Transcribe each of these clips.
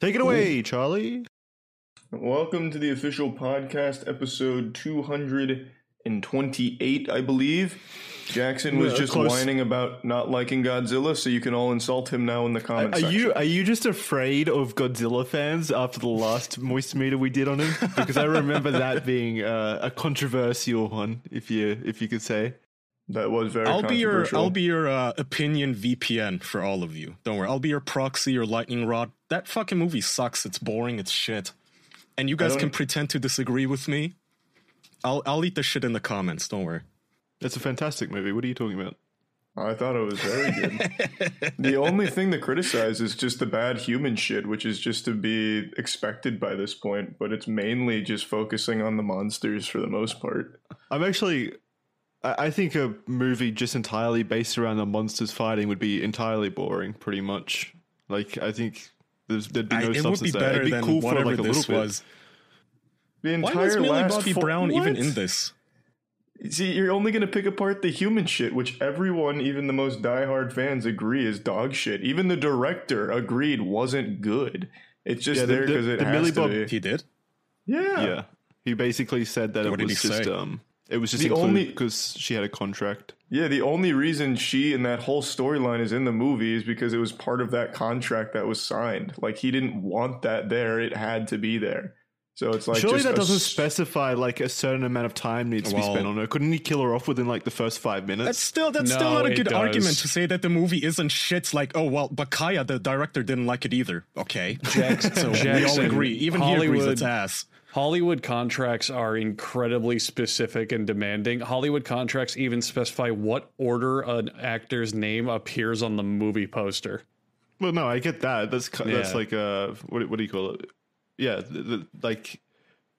Take it away, Charlie. Welcome to the official podcast, episode 228, I believe. Jackson was Yeah, just close. whining about not liking Godzilla, so you can all insult him now in the Are, comment are section. you are you just afraid of Godzilla fans after the last moist meter we did on him? Because I remember that being uh, a controversial one, if you if you could say. That was very I'll be your controversial. I'll be your uh, opinion VPN for all of you. Don't worry. I'll be your proxy, your lightning rod. That fucking movie sucks. It's boring. It's shit. And you guys can pretend to disagree with me. I'll I'll eat the shit in the comments. Don't worry. It's a fantastic movie. What are you talking about? I thought it was very good. the only thing to criticize is just the bad human shit, which is just to be expected by this point, but it's mainly just focusing on the monsters for the most part. I'm actually. I I think a movie just entirely based around the monsters fighting would be entirely boring, pretty much. Like I think there's, there'd be I- no it would substance be there. better It'd be than cool for whatever like a this little bit. was. The Why was Millie last Bobby fo- Brown even in this? See, you're only going to pick apart the human shit, which everyone, even the most diehard fans, agree is dog shit. Even the director agreed wasn't good. It's just Yeah, the- there the- because it the has Millie to Bob- be. He did. Yeah. Yeah, he basically said that What it was he just say? um, it was just The only- because she had a contract. Yeah, the only reason she and that whole storyline is in the movie is because it was part of that contract that was signed. Like he didn't want that there; it had to be there. So it's like Surely just that doesn't s- specify like a certain amount of time needs to be spent on her. Couldn't he kill her off within like the first five minutes? That's still that's still not a good does. argument to say that the movie isn't shit. Like, oh well, Bakaya the director, didn't like it either. Okay, Jackson, so we all agree. Even he agrees it's ass. Hollywood contracts are incredibly specific and demanding. Hollywood contracts even specify what order an actor's name appears on the movie poster. well, no, I get that. That's that's Yeah. like uh, what what do you call it? Yeah, the, the, like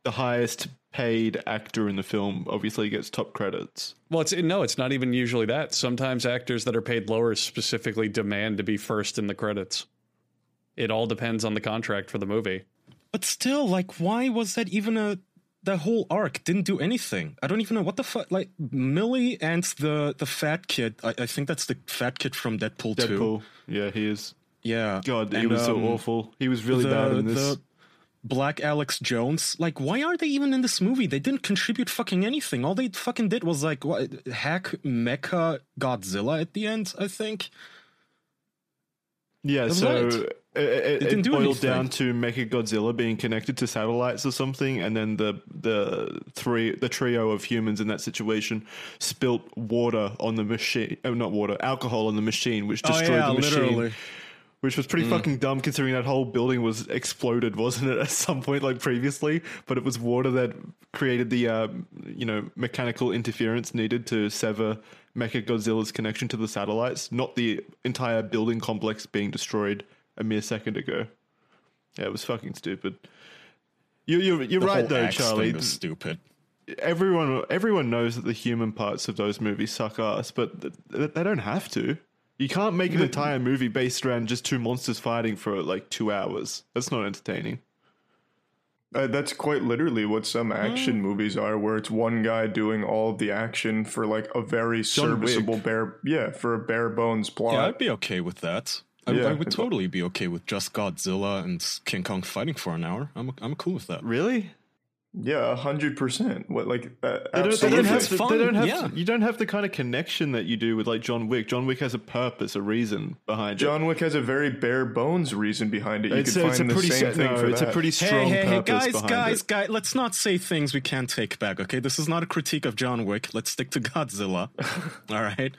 the highest paid actor in the film obviously gets top credits. Well, it's no, it's not even usually that. Sometimes actors that are paid lower specifically demand to be first in the credits. It all depends on the contract for the movie. But still, like, why was that even a? The whole arc didn't do anything. I don't even know what the fuck. Like Millie and the the fat kid. I, I think that's the fat kid from Deadpool, two. Deadpool, yeah, he is. Yeah, God, he And, was so um, awful. He was really the, bad in this. Black Alex Jones. Like, why are they even in this movie? They didn't contribute fucking anything. All they fucking did was like what, hack Mecha Godzilla at the end. I think. Yeah, so. It, it, didn't it do boiled anything. down to Mechagodzilla being connected to satellites or something, and then the the three the trio of humans in that situation spilt water on the machine. Oh, not water, alcohol on the machine, which destroyed the machine. Which was pretty fucking dumb considering that whole building was exploded, wasn't it, at some point like previously? But it was water that created the uh, you know mechanical interference needed to sever Mechagodzilla's connection to the satellites, not the entire building complex being destroyed a mere second ago. Yeah, it was fucking stupid. You, you're you're The right whole though, Charlie. thing was stupid. Everyone everyone knows that the human parts of those movies suck ass, but th- th- they don't have to. You can't make an entire movie based around just two monsters fighting for like two hours. That's not entertaining. Uh, that's quite literally what some action movies are, where it's one guy doing all the action for like a very John Wick. serviceable bare, yeah, for a bare bones plot. Yeah, I'd be okay with that. I, Yeah, I would totally be okay with just Godzilla and King Kong fighting for an hour. I'm I'm cool with that. Really? Yeah, a hundred percent. What like uh, They don't, they don't have. It's The, fun, they don't have. yeah. You don't have the kind of connection that you do with like John Wick. John Wick has a purpose, a reason behind it. John Wick has a very bare bones reason behind it. You It's, could a- it's a find the pretty. same se- thing no, for it's that. a pretty strong Hey, hey, hey, guys, guys, it. guys, let's not say things we can't take back, okay? This is not a critique of John Wick. Let's stick to Godzilla. All right?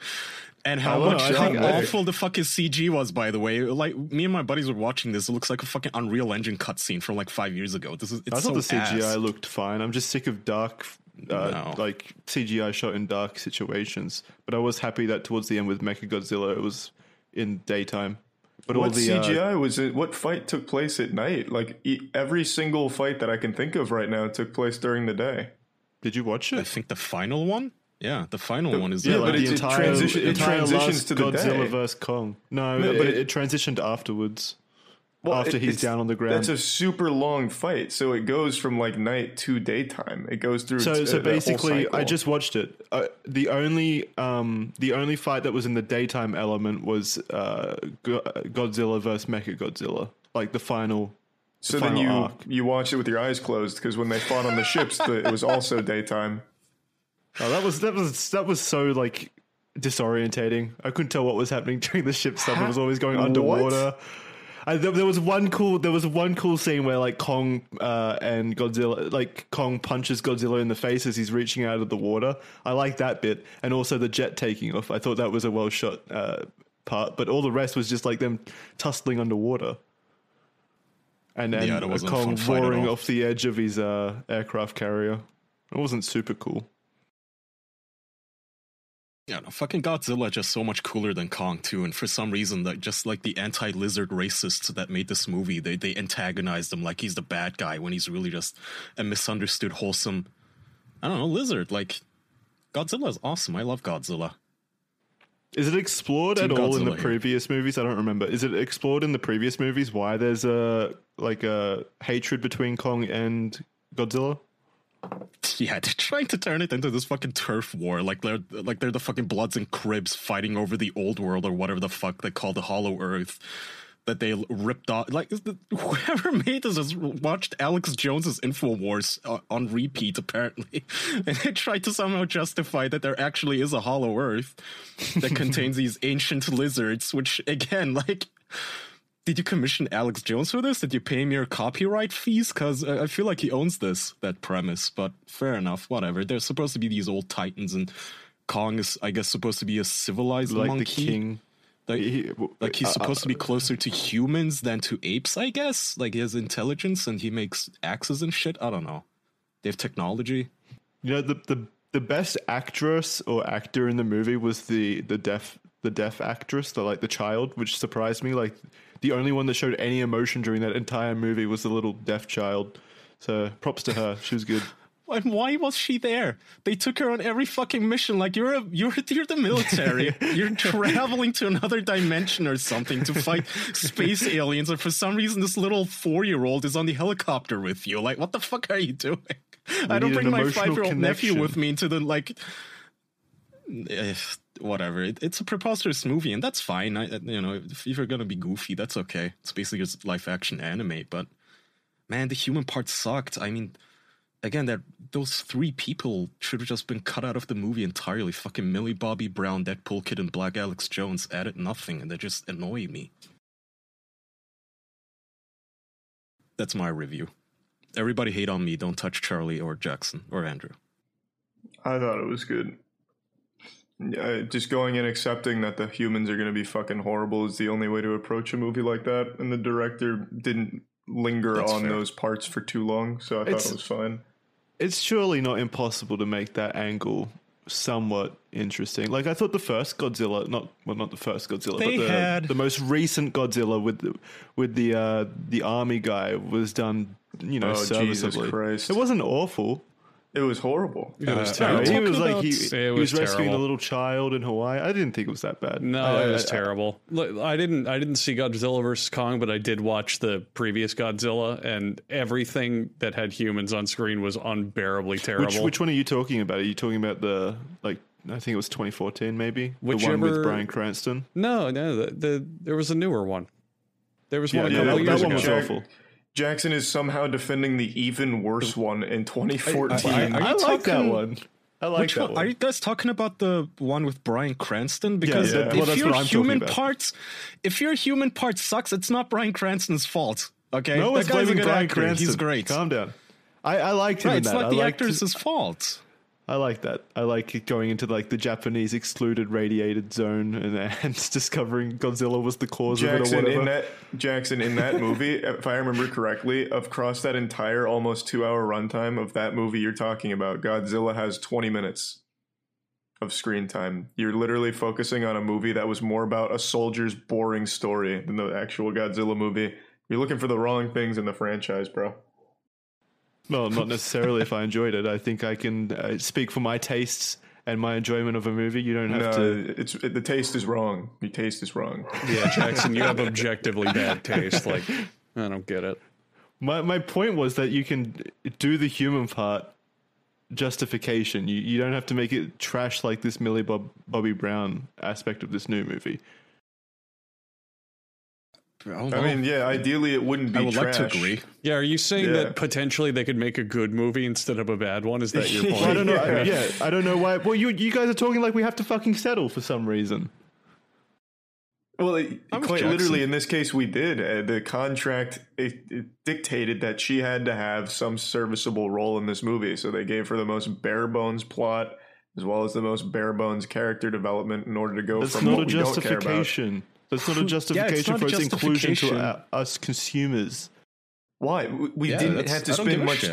And how I know, much how awful the fuck his CG was, by the way. Like me and my buddies were watching this. It looks like a fucking Unreal Engine cutscene from like five years ago. This is it's I thought so the CGI ass. looked fine. I'm just sick of dark, uh, No. like CGI shot in dark situations. But I was happy that towards the end with Mechagodzilla, it was in daytime. But all What the uh, CGI was it? What fight took place at night? Like e- every single fight that I can think of right now took place during the day. did you watch it? I think the final one? Yeah, the final one is yeah, the but like it- the it entire, transition- it entire transitions to the Godzilla day. vs Kong. No, No, it, but it, it- transitioned afterwards. Well, after it- he's down on the ground. That's a super long fight, so it goes from like night to daytime. It goes through. So, t- so that whole basically, I just watched it. Uh, the only, um, the only fight that was in the daytime element was uh, Go- Godzilla versus Mechagodzilla, like the final So then final you arc. you watched it with your eyes closed because when they fought on the ships, the, it was also daytime. Oh, that was that was that was so like disorientating. I couldn't tell what was happening during the ship stuff. It was always going underwater. I, there, there was one cool. There was one cool scene where like Kong uh, and Godzilla, like Kong punches Godzilla in the face as he's reaching out of the water. I like that bit, and also the jet taking off. I thought that was a well shot uh, part, but all the rest was just like them tussling underwater. And then Yeah, that wasn't a Kong roaring all. off the edge of his uh, aircraft carrier. It wasn't super cool. Yeah, no, fucking Godzilla just so much cooler than Kong too, and for some reason, that just like the anti-lizard racists that made this movie, they they antagonized him like he's the bad guy when he's really just a misunderstood, wholesome, I don't know, lizard. Like Godzilla is awesome. I love Godzilla. Is it explored Team at all in the Godzilla previous movies? I don't remember. Is it explored in the previous movies why there's a like a hatred between Kong and Godzilla? Yeah, they're trying to turn it into this fucking turf war, like they're like they're the fucking Bloods and Crips fighting over the old world or whatever the fuck they call the Hollow Earth that they ripped off. Like whoever made this has watched Alex Jones's Infowars uh, on repeat apparently, and they tried to somehow justify that there actually is a Hollow Earth that contains these ancient lizards, which again, like. Did you commission Alex Jones for this? Did you pay him your copyright fees? Because I feel like he owns this, that premise, but fair enough, whatever. They're supposed to be these old titans, and Kong is, I guess, supposed to be a civilized Like monkey. the king. Like, He- like he's uh, supposed to be closer to humans than to apes, I guess. Like he has intelligence and he makes axes and shit. I don't know. They have technology. You know the the the best actress or actor in the movie was the the deaf the deaf actress, the like the child, which surprised me. Like the only one that showed any emotion during that entire movie was the little deaf child. So props to her. She was good. And why was she there? They took her on every fucking mission. Like you're a, you're you're the military. you're traveling to another dimension or something to fight space aliens, and for some reason this little four year old is on the helicopter with you. Like what the fuck are you doing? I don't bring my five year old nephew with me into the like. Eh, Whatever. It, it's a preposterous movie, and that's fine. I- you know, if you're gonna be goofy, that's okay. It's basically just live action anime, but man, the human part sucked. I mean, again, that those three people should have just been cut out of the movie entirely. Fucking Millie Bobby Brown, Deadpool Kid, and Black Alex Jones added nothing, and they just annoy me. That's my review. Everybody hate on me. Don't touch Charlie or Jackson or Andrew. I thought it was good. Yeah, just going in accepting that the humans are going to be fucking horrible is the only way to approach a movie like that. And the director didn't linger That's on fair. those parts for too long, so I thought It's- it was fine. It's surely not impossible to make that angle somewhat interesting. Like I thought the first Godzilla, not well, not the first Godzilla, They but the, had- the most recent Godzilla with the, with the uh, the army guy was done, you know, Oh, Jesus serviceably. Christ. It wasn't awful. It was horrible. It was Uh, terrible. he was like he, he was was rescuing a little child in Hawaii. I didn't think it was that bad. No, I- it was I- terrible. Look, I didn't. I didn't see Godzilla versus Kong, but I did watch the previous Godzilla, and everything that had humans on screen was unbearably terrible. Which which one are you talking about? Are you talking about the like? I think it was 2014, maybe the one with Whichever- Bryan Cranston. No, no. The, the there was a newer one. There was one a yeah, couple that- of that one ago. was Jack- awful. Jackson is somehow defending the even worse one in 2014. I- I- I like that one. I like Which that one? one. Are you guys talking about the one with Bryan Cranston? Because yeah. if Well, your what I'm talking human parts, if your human part sucks, it's not Bryan Cranston's fault. Okay, no that one's guy's a blaming Bryan actor. Cranston. He's great. Calm down. I, I liked him Right, in it's that. not I the liked actor's fault. I like that. I like going into like the Japanese excluded radiated zone and, and discovering Godzilla was the cause of it or Jackson whatever. in that Jackson in that movie, if I remember correctly, across that entire almost two hour runtime of that movie you're talking about, Godzilla has 20 minutes of screen time. You're literally focusing on a movie that was more about a soldier's boring story than the actual Godzilla movie. You're looking for the wrong things in the franchise, bro. Well, not necessarily if I enjoyed it. I think I can uh, speak for my tastes and my enjoyment of a movie. You don't have No, to. it's it, the taste is wrong. Your taste is wrong. Yeah, Jackson, you have objectively bad taste. Like, I don't get it. My my point was that you can do the human part justification. You you don't have to make it trash like this Millie Bob Bobby Brown aspect of this new movie. Oh, I mean, yeah, ideally it wouldn't be I would trash. like to agree. Yeah, are you saying Yeah. that potentially they could make a good movie instead of a bad one? Is that your point? Well, I don't know. Yeah. Yeah. I don't know why. Well, you you guys are talking like we have to fucking settle for some reason. Well, it, quite literally, in this case, we did. Uh, the contract it, it dictated that she had to have some serviceable role in this movie, so they gave her the most bare bones plot as well as the most bare bones character development in order to go That's from not what a we don't care about. justification. That's not a justification not for its inclusion to justification. uh, us consumers. Why? We, we Yeah, didn't have to spend much.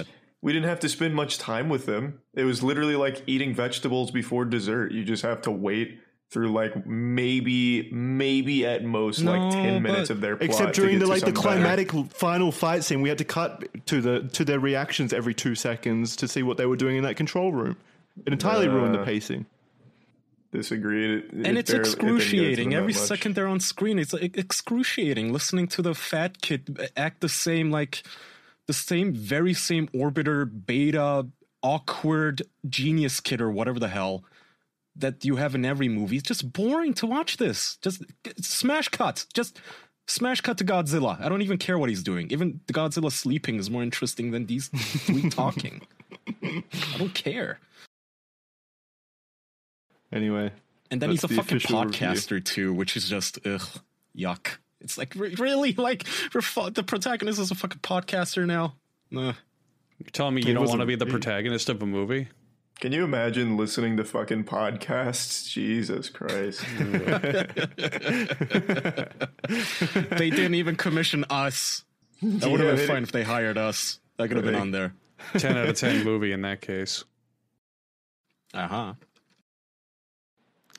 We didn't have to spend much time with them. It was literally like eating vegetables before dessert. You just have to wait through like maybe, maybe at most No, like ten minutes of their plot. Except to during get the like the something better. climatic final fight scene, we had to cut to the to their reactions every two seconds to see what they were doing in that control room. It entirely ruined the Uh, pacing. Disagreed. It, and it's barely- it didn't get to excruciating. Every much. second they're on screen it's like, excruciating listening to the fat kid act the same like the same very same orbiter beta awkward genius kid or whatever the hell that you have in every movie. It's just boring to watch this. Just smash cut just smash cut to godzilla. I don't even care what he's doing. Even the godzilla sleeping is more interesting than these three talking. I don't care Anyway, And then he's a the fucking official review. podcaster too, which is just ugh, yuck. It's like re- really like we're the protagonist is a fucking podcaster now. Ugh. You're telling me you He don't want to be the protagonist of a movie? Can you imagine listening to fucking podcasts? Jesus Christ. they didn't even commission us. That would have they been fine didn't- if they hired us. That could have been on there. 10 out of 10 movie in that case. Uh huh.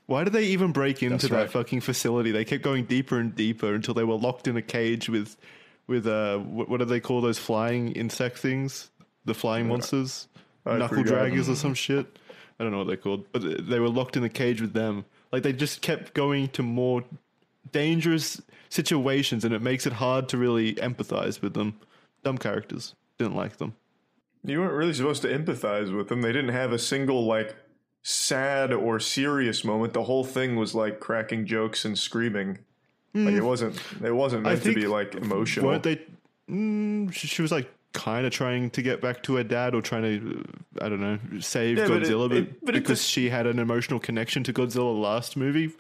Why did they even break into That's that right. fucking facility? They kept going deeper and deeper until they were locked in a cage with with uh what, what do they call those flying insect things? The flying monsters, I knuckle draggers or some shit. I don't know what they're called, but they were locked in a cage with them. Like they just kept going to more dangerous situations, and it makes it hard to really empathize with them. Dumb characters. Didn't like them. You weren't really supposed to empathize with them. They didn't have a single like sad or serious moment. The whole thing was like cracking jokes and screaming. Like it wasn't. It wasn't meant to be like emotional. Weren't they? Mm, she, she was like kind of trying to get back to her dad, or trying to, I don't know, save Yeah, it- Godzilla, but, it- but because just- she had an emotional connection to Godzilla last movie.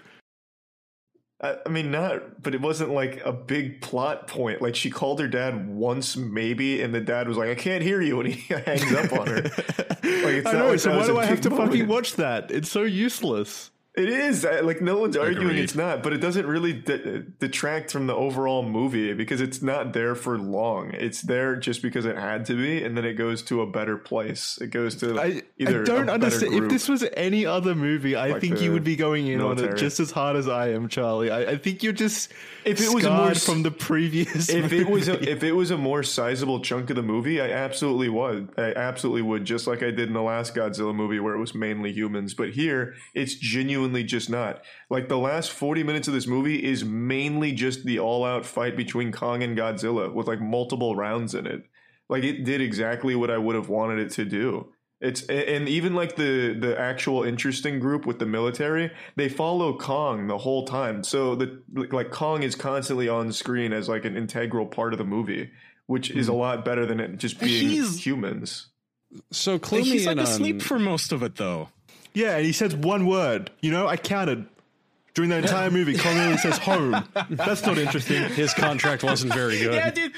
I, mean, not. But it wasn't like a big plot point. Like she called her dad once, maybe, and the dad was like, "I can't hear you," and he hangs up on her. Like it's I know. like so why do I have to fucking watch that? It's so useless. It is I- like no one's arguing it's not, but it doesn't really de- detract from the overall movie because it's not there for long. It's there just because it had to be, and then it goes to a better place. It goes to I, either I a don't better understand. If this was any other movie, I Like think you would be going in on it just as hard as I am, Charlie. I, I think you're just If it was a more from the previous. if it was a, if it was a more sizable chunk of the movie, I absolutely would. I absolutely would, just like I did in the last Godzilla movie where it was mainly humans. But here, it's genuinely just not. Like the last forty minutes of this movie is mainly just the all-out fight between Kong and Godzilla with like multiple rounds in it. Like it did exactly what I would have wanted it to do. It's and even like the the actual interesting group with the military, they follow Kong the whole time. So the like Kong is constantly on screen as like an integral part of the movie, which is a hmm. lot better than it just being He's- humans. So clue me He's like on asleep um, for most of it though. Yeah, and he says one word. You know, I counted during the entire movie. Kong only says home. That's not interesting. his contract wasn't very good. Yeah, dude.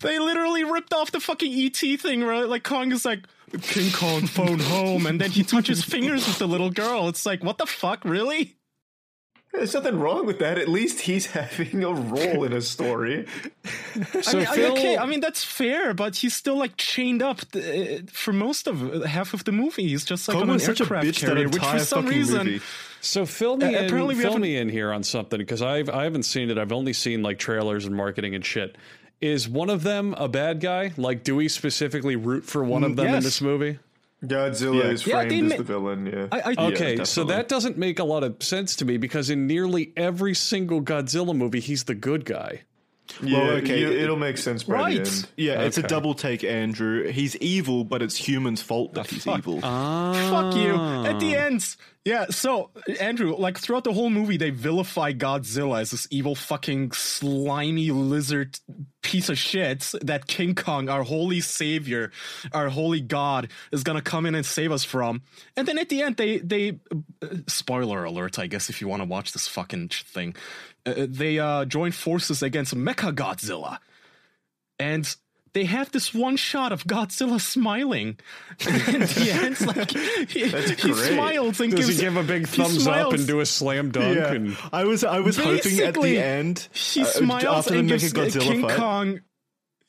They literally ripped off the fucking ET thing, right? Like Kong is like King Kong phone home, and then he touches fingers with the little girl. It's like, what the fuck, really? There's nothing wrong with that. At least he's having a role in a story. So I mean, Phil, okay, I mean that's fair, but he's still like chained up uh, for most of half of the movie. He's just like Kong on an was such a aircraft bitch that carrier, which for some reason, movie. So fill me Uh, in, apparently we fill haven't- me in here on something because I've I haven't seen it. I've only seen like trailers and marketing and shit. Is one of them a bad guy? Like, do we specifically root for one of them in this movie? Godzilla Yeah. is Yeah, framed they as ma- the villain. Yeah. I, I, Okay, so that doesn't make a lot of sense to me because in nearly every single Godzilla movie, he's the good guy. Yeah. Well, okay, you- it'll make sense Right. Yeah, it's a double take, Andrew. He's evil, but it's humans' fault that he's fuck. evil. fuck you. At the end, Yeah, so Andrew, like throughout the whole movie, they vilify Godzilla as this evil fucking slimy lizard piece of shit that King Kong, our holy savior, our holy god, is gonna come in and save us from. And then at the end, they they uh, spoiler alert, I guess, if you want to watch this fucking thing, uh, they uh, join forces against Mecha Godzilla, and they have this one shot of Godzilla smiling. and the end's like he, he smiles and Does gives he give a big thumbs up and do a slam dunk? Yeah, And I was I was hoping at the end He uh, smiles after and gives Mechagodzilla King fight. Kong.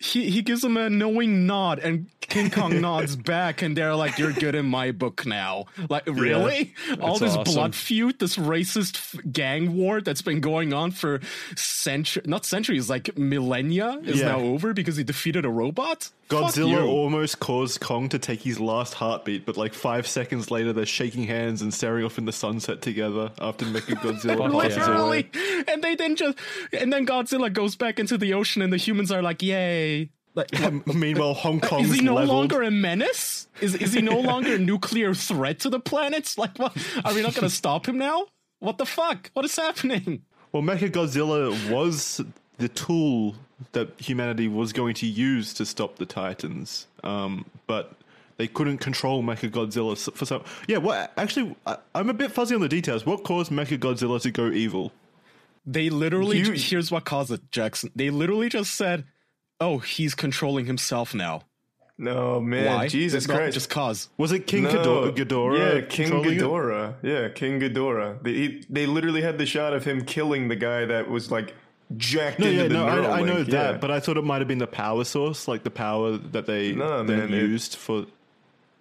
He he gives him a knowing nod, and King Kong nods back, and they're like, "You're good in my book now." Like, really? All this awesome. blood feud, this racist f- gang war that's been going on for centuries, not centuries, like millennia, is Yeah. now over because he defeated a robot. Godzilla almost caused Kong to take his last heartbeat, but like five seconds later, they're shaking hands and staring off in the sunset together after Fuck passes yeah. away. literally, and they then just, and then Godzilla goes back into the ocean, and the humans are like, "Yay!" Like, Meanwhile, Hong Kong is he no leveled. longer a menace? Is is he no longer a nuclear threat to the planet? Like, what? Are we not going to stop him now? What the fuck? What is happening? Well, Mechagodzilla was the tool that humanity was going to use to stop the Titans, um, but they couldn't control Mechagodzilla for some. Yeah, what? Actually, I, I'm a bit fuzzy on the details. What caused Mechagodzilla to go evil? They literally. You- here's what caused it, Jackson. They literally just said, "Oh, he's controlling himself now." No man, Why? Jesus Not Christ! Just cause. Was it King No. Ghidorah? Ghidorah yeah, King controlling it? Ghidorah. Yeah, King Ghidorah. They he, they literally had the shot of him killing the guy that was like jacked No, into yeah, the no, I, I know Neuralink, that, but I thought it might have been the power source, like the power that they No, then man, it- used for.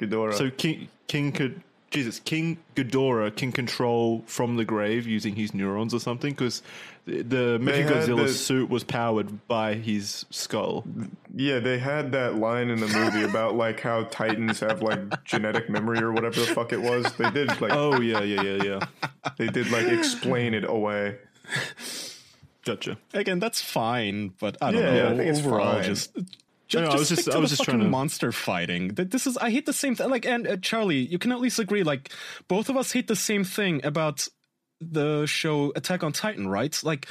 Ghidorah. So King King could Jesus King Ghidorah can control from the grave using his neurons or something because the, the They Mechagodzilla the- suit was powered by his skull. yeah, they had that line in the movie about like how Titans have like genetic memory or whatever the fuck it was. They did like Oh yeah, yeah, yeah, yeah. they did like explain it away. Gotcha. Again, that's fine, but I don't Yeah, know. I think it's Overall, fine. just. No, Just, I was just- to I was just trying to- monster fighting. This is I hate the same thing. Like, and uh, Charlie, you can at least agree. Like, both of us hate the same thing about the show Attack on Titan, right? Like,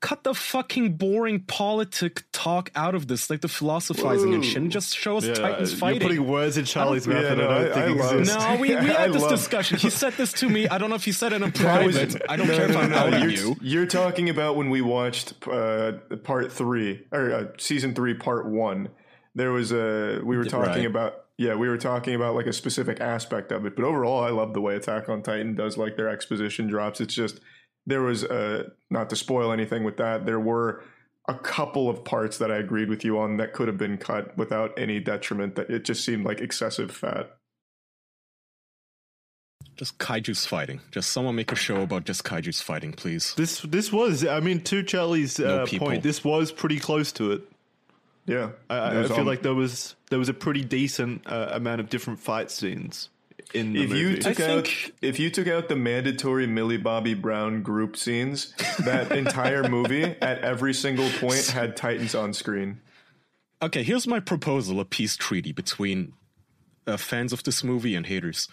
cut the fucking boring politic talk out of this, like the philosophizing and shit, and just show us Yeah, Titans you're fighting. putting words in Charlie's mouth yeah, that I don't I- think I love- exist. no, we, we had this love- discussion. He said this to me. I don't know if he said it in was- private. I don't care if I'm no, outing you're, you. you're talking about when we watched uh, part three or uh, season three, part one. There was a we were talking Right. about yeah we were talking about like a specific aspect of it, but overall I love the way Attack on Titan does like their exposition drops. It's just there was uh not to spoil anything with that. There were a couple of parts that I agreed with you on that could have been cut without any detriment. That it just seemed like excessive fat. Just kaiju's fighting. Just someone make a show about just kaiju's fighting, please. This this was, I mean, to Charlie's uh, people. point, this was pretty close to it. Yeah, I, I, I feel on- like there was there was a pretty decent uh, amount of different fight scenes in the if movie. you took I out think- if you took out the mandatory Millie Bobby Brown group scenes, that entire movie at every single point had Titans on screen. Okay, here's my proposal a peace treaty between uh, fans of this movie and haters.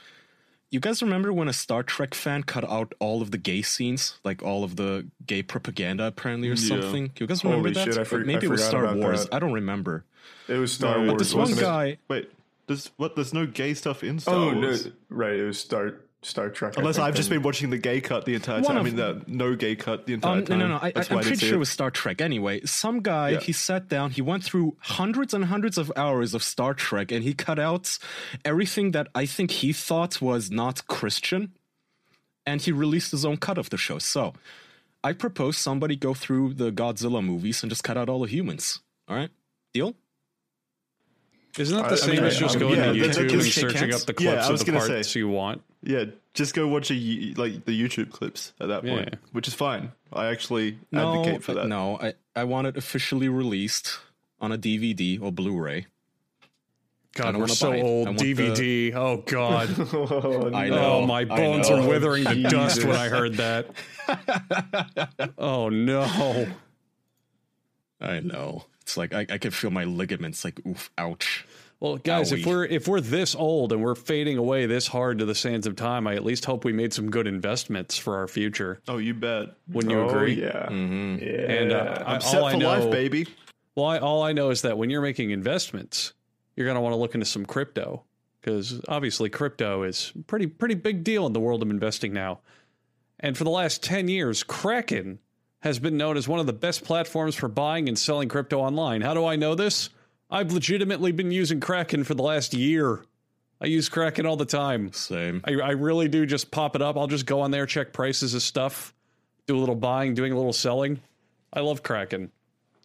You guys remember when a Star Trek fan cut out all of the gay scenes, like all of the gay propaganda, apparently, or Yeah. something? You guys remember Holy that? shit, I for- Maybe I it was Star Wars. that. I don't remember. It was Star No, Wars. but This one wasn't it? guy, Wait, there's what? There's no gay stuff in oh, Star Wars? Oh no, right. It was Star Star Trek. Unless I've just been watching the gay cut the entire One time. I mean, the no gay cut the entire Um, no, time. no, no. I, I, I'm pretty sure it it. was Star Trek. Anyway, some guy Yeah. he sat down, he went through hundreds and hundreds of hours of Star Trek, and he cut out everything that I think he thought was not Christian, and he released his own cut of the show. So, I propose somebody go through the Godzilla movies and just cut out all the humans. All right, deal? Isn't that the I same mean, as just I- going yeah, to YouTube that's and searching hands? up the Yeah, clips I of the parts say. you want? Yeah, just go watch a y- like the YouTube clips at that point, Yeah. which is fine. I actually No, advocate for that. no. I I want it officially released on a DVD or Blu-ray. God, don't we're so buy it. I old. want DVD. Oh God. Oh, I know. Oh, my bones know. are withering to dust when I heard that. oh no. I know. It's like I, I can feel my ligaments like oof, ouch. Well, guys, if we're if we're this old and we're fading away this hard to the sands of time, I at least hope we made some good investments for our future. Oh, you bet. Wouldn't you oh, agree? Yeah. Mm-hmm. Yeah. And uh, I, I'm set I for know, life, baby. Well, I, all I know is that when you're making investments, you're going to want to look into some crypto because obviously crypto is pretty pretty big deal in the world of investing now. And for the last 10 years, Kraken has been known as one of the best platforms for buying and selling crypto online. How do I know this? I've legitimately been using Kraken for the last year. I use Kraken all the time. Same. I, I really do just pop it up. I'll just go on there, check prices of stuff, do a little buying, doing a little selling. I love Kraken.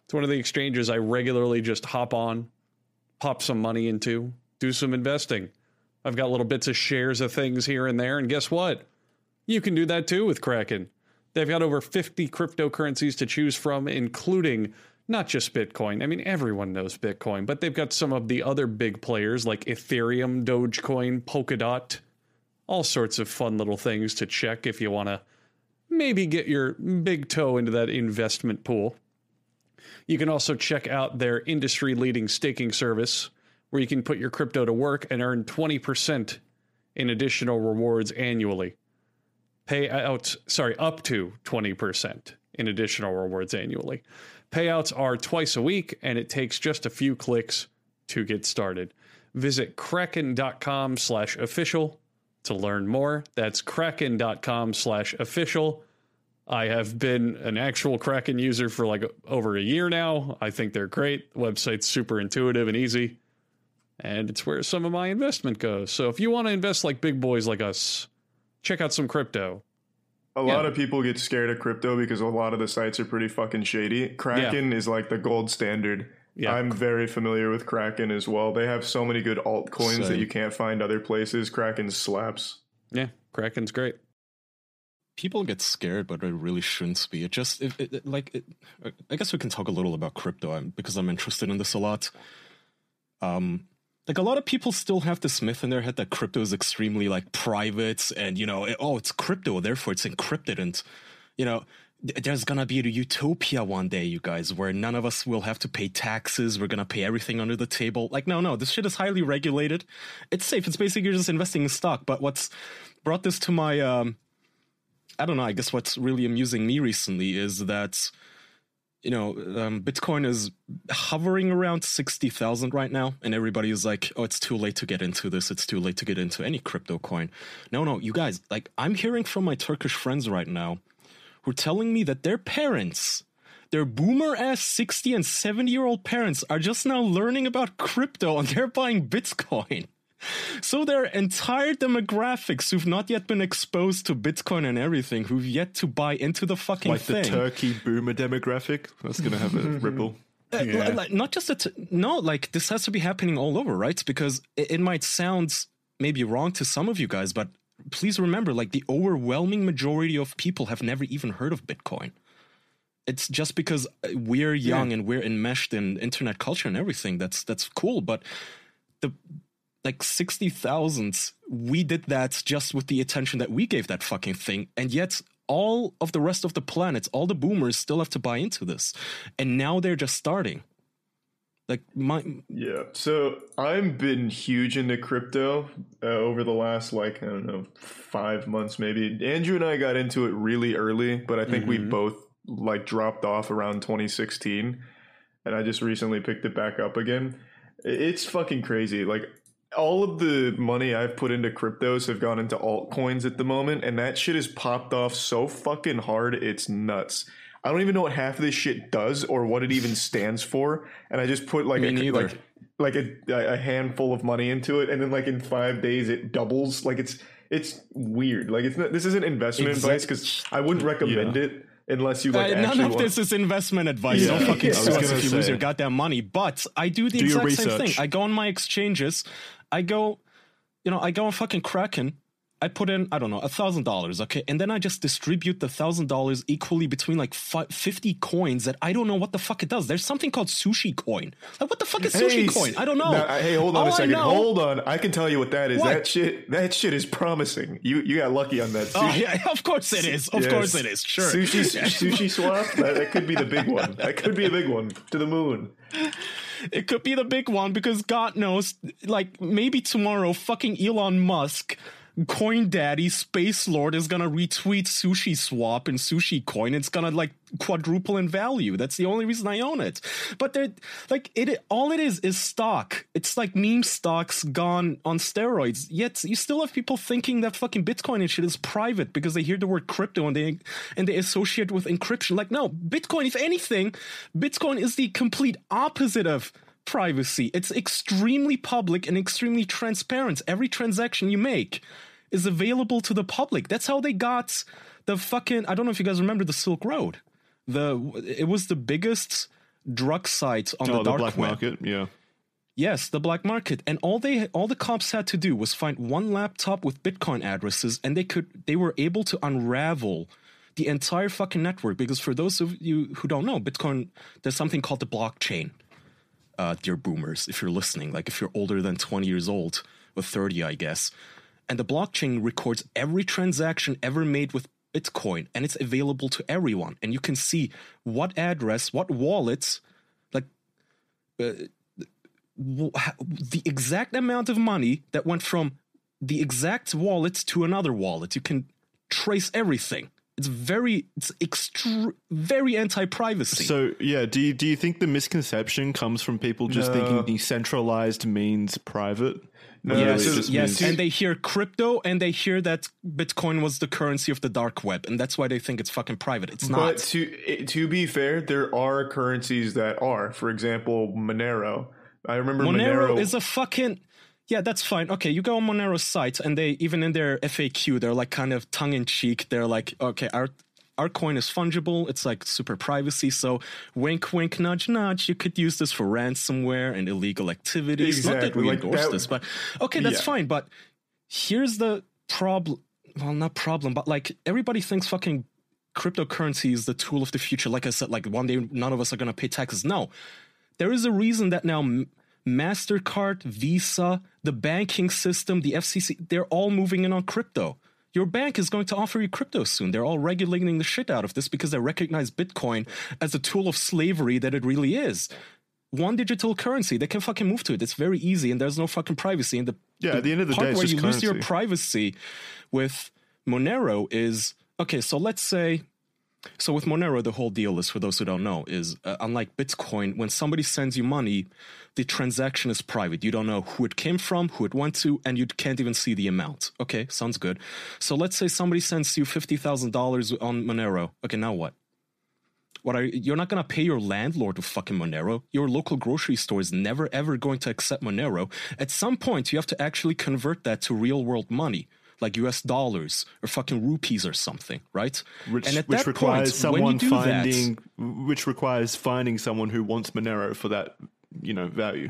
It's one of the exchanges I regularly just hop on, pop some money into, do some investing. I've got little bits of shares of things here and there, and guess what? You can do that too with Kraken. They've got over 50 cryptocurrencies to choose from, including not just Bitcoin. I mean, everyone knows Bitcoin, but they've got some of the other big players like Ethereum, Dogecoin, Polkadot, all sorts of fun little things to check if you want to maybe get your big toe into that investment pool. You can also check out their industry leading staking service where you can put your crypto to work and earn 20% in additional rewards annually. Payouts, sorry, up to 20% in additional rewards annually. Payouts are twice a week and it takes just a few clicks to get started. Visit kraken.com slash official to learn more. That's kraken.com slash official. I have been an actual Kraken user for like over a year now. I think they're great. The website's super intuitive and easy. And it's where some of my investment goes. So if you want to invest like big boys like us, check out some crypto. A Yeah. lot of people get scared of crypto because a lot of the sites are pretty fucking shady. Kraken is like the gold standard. Yeah. I'm very familiar with Kraken as well. They have so many good altcoins that you can't find other places. Kraken slaps. Yeah, Kraken's great. people get scared, but it really shouldn't be. It just it, it, it- like it, I guess we can talk a little about crypto um, because I'm interested in this a lot. Um, like a lot of people still have this myth in their head that crypto is extremely like private, and you know, it- oh, it's crypto, therefore it's encrypted, and you know. th- There's gonna be a utopia one day, you guys, where none of us will have to pay taxes. We're gonna pay everything under the table. Like, no, no, this shit is highly regulated. It's safe. It's basically you're just investing in stock. But what's brought this to my um, I don't know. I guess what's really amusing me recently is that, you know, um, Bitcoin is hovering around 60,000 right now. And everybody is like, oh, it's too late to get into this. It's too late to get into any crypto coin. No, no, you guys, like, I'm hearing from my Turkish friends right now who are telling me that their parents, their boomer ass 60 and 70 year old parents, are just now learning about crypto and they're buying Bitcoin. So their entire demographics who've not yet been exposed to Bitcoin and everything, who've yet to buy into the fucking Like the turkey boomer demographic. That's going to have a ripple. Uh, li- like, not just that. No, like this has to be happening all over, right? Because it, it might sound maybe wrong to some of you guys, but please remember, like the overwhelming majority of people have never even heard of Bitcoin. It's just because uh, we're young and we're enmeshed in internet culture and everything. That's that's cool, but the like 60,000 we did that just with the attention that we gave that fucking thing and yet all of the rest of the planets all the boomers still have to buy into this and now they're just starting like my Yeah. So I've been huge into crypto uh, over the last like I don't know five months maybe. Andrew and I got into it really early, but I think we both like dropped off around 2016, and I just recently picked it back up again. It's fucking crazy. Like all of the money I've put into cryptos have gone into altcoins at the moment, and that shit has popped off so fucking hard. It's nuts. I don't even know what half of this shit does or what it even stands for, and I just put like Me a like like a, a handful of money into it, and then like in five days it doubles. Like it's it's weird. Like it's not, this isn't investment Exact- advice because I wouldn't recommend it unless you like Uh, none of want. this is investment advice. Yeah. Don't fucking Yeah, sue us if you lose your goddamn money. But I do the Do exact same thing. I go on my exchanges. I go, you know, I go on fucking Kraken. I put in, I don't know, a thousand dollars, okay, and then I just distribute the thousand dollars equally between like fi- fifty coins that I don't know what the fuck it does. There's something called sushi coin. Like, what the fuck is sushi coin? I don't know. Now, hey, hold on All a second. know- Hold on. I can tell you what that is. What? That shit. That shit is promising. You you got lucky on that. Oh yeah, of course it is. Of Yes. course it is. Sure. Sushi sushi swap. That, that could be the big one. That could be a big one to the moon. It could be the big one because God knows, like maybe tomorrow, fucking Elon Musk, Coin Daddy, Space Lord is gonna retweet Sushi Swap and Sushi Coin. It's gonna like quadruple in value. That's the only reason I own it. But they're like it. All it is is stock. It's like meme stocks gone on steroids. Yet you still have people thinking that fucking Bitcoin and shit is private because they hear the word crypto and they and they associate with encryption. Like no, Bitcoin. If anything, Bitcoin is the complete opposite of privacy. It's extremely public and extremely transparent. Every transaction you make is available to the public. That's how they got the fucking I don't know if you guys remember the Silk Road. The it was the biggest drug site on Oh, the the dark black web. market. Yeah. Yes, the black market. And all they all the cops had to do was find one laptop with Bitcoin addresses and they could they were able to unravel the entire fucking network because for those of you who don't know, Bitcoin there's something called the blockchain. Uh, dear boomers, if you're listening, like if you're older than 20 years old, or 30, I guess. And the blockchain records every transaction ever made with Bitcoin and it's available to everyone. And you can see what address, what wallets, like ha- the exact amount of money that went from the exact wallet to another wallet. You can trace everything. It's very, it's extre- very anti-privacy. So yeah, do you do you think the misconception comes from people just No. thinking decentralized means private? No, yes, it yes, means- and they hear crypto and they hear that Bitcoin was the currency of the dark web, and that's why they think it's fucking private. It's not. But to to be fair, there are currencies that are. For example, Monero. I remember Monero, Monero, is a fucking yeah, that's fine. Okay, you go on Monero's site, and they even in their FAQ, they're like kind of tongue in cheek. They're like, okay, our our coin is fungible. It's like super privacy. So wink, wink, nudge, nudge. You could use this for ransomware and illegal activities. Not that we like endorse that- this, but okay, that's Yeah. fine. But here's the problem. Well, not problem, but like everybody thinks fucking cryptocurrency is the tool of the future. Like I said, like one day none of us are gonna pay taxes. No, there is a reason that now M- MasterCard, Visa, the banking system, the FCC, they're all moving in on crypto. Your bank is going to offer you crypto soon. They're all regulating the shit out of this because they recognize Bitcoin as a tool of slavery that it really is. One digital currency, they can fucking move to it. It's very easy and there's no fucking privacy. And the, Yeah, at the end of the part day, where you lose your privacy with Monero is okay, so let's say so with Monero, the whole deal is for those who don't know is uh, unlike Bitcoin, when somebody sends you money, the transaction is private. You don't know who it came from, who it went to, and you can't even see the amount. Okay, sounds good. So let's say somebody sends you fifty thousand dollars on Monero. Okay, now what? What are you're not gonna pay your landlord with fucking Monero? Your local grocery store is never ever going to accept Monero. At some point, you have to actually convert that to real world money, like U.S. dollars or fucking rupees or something, right? which, and at which that requires point, when you someone do that- finding which requires finding someone who wants Monero for that you know value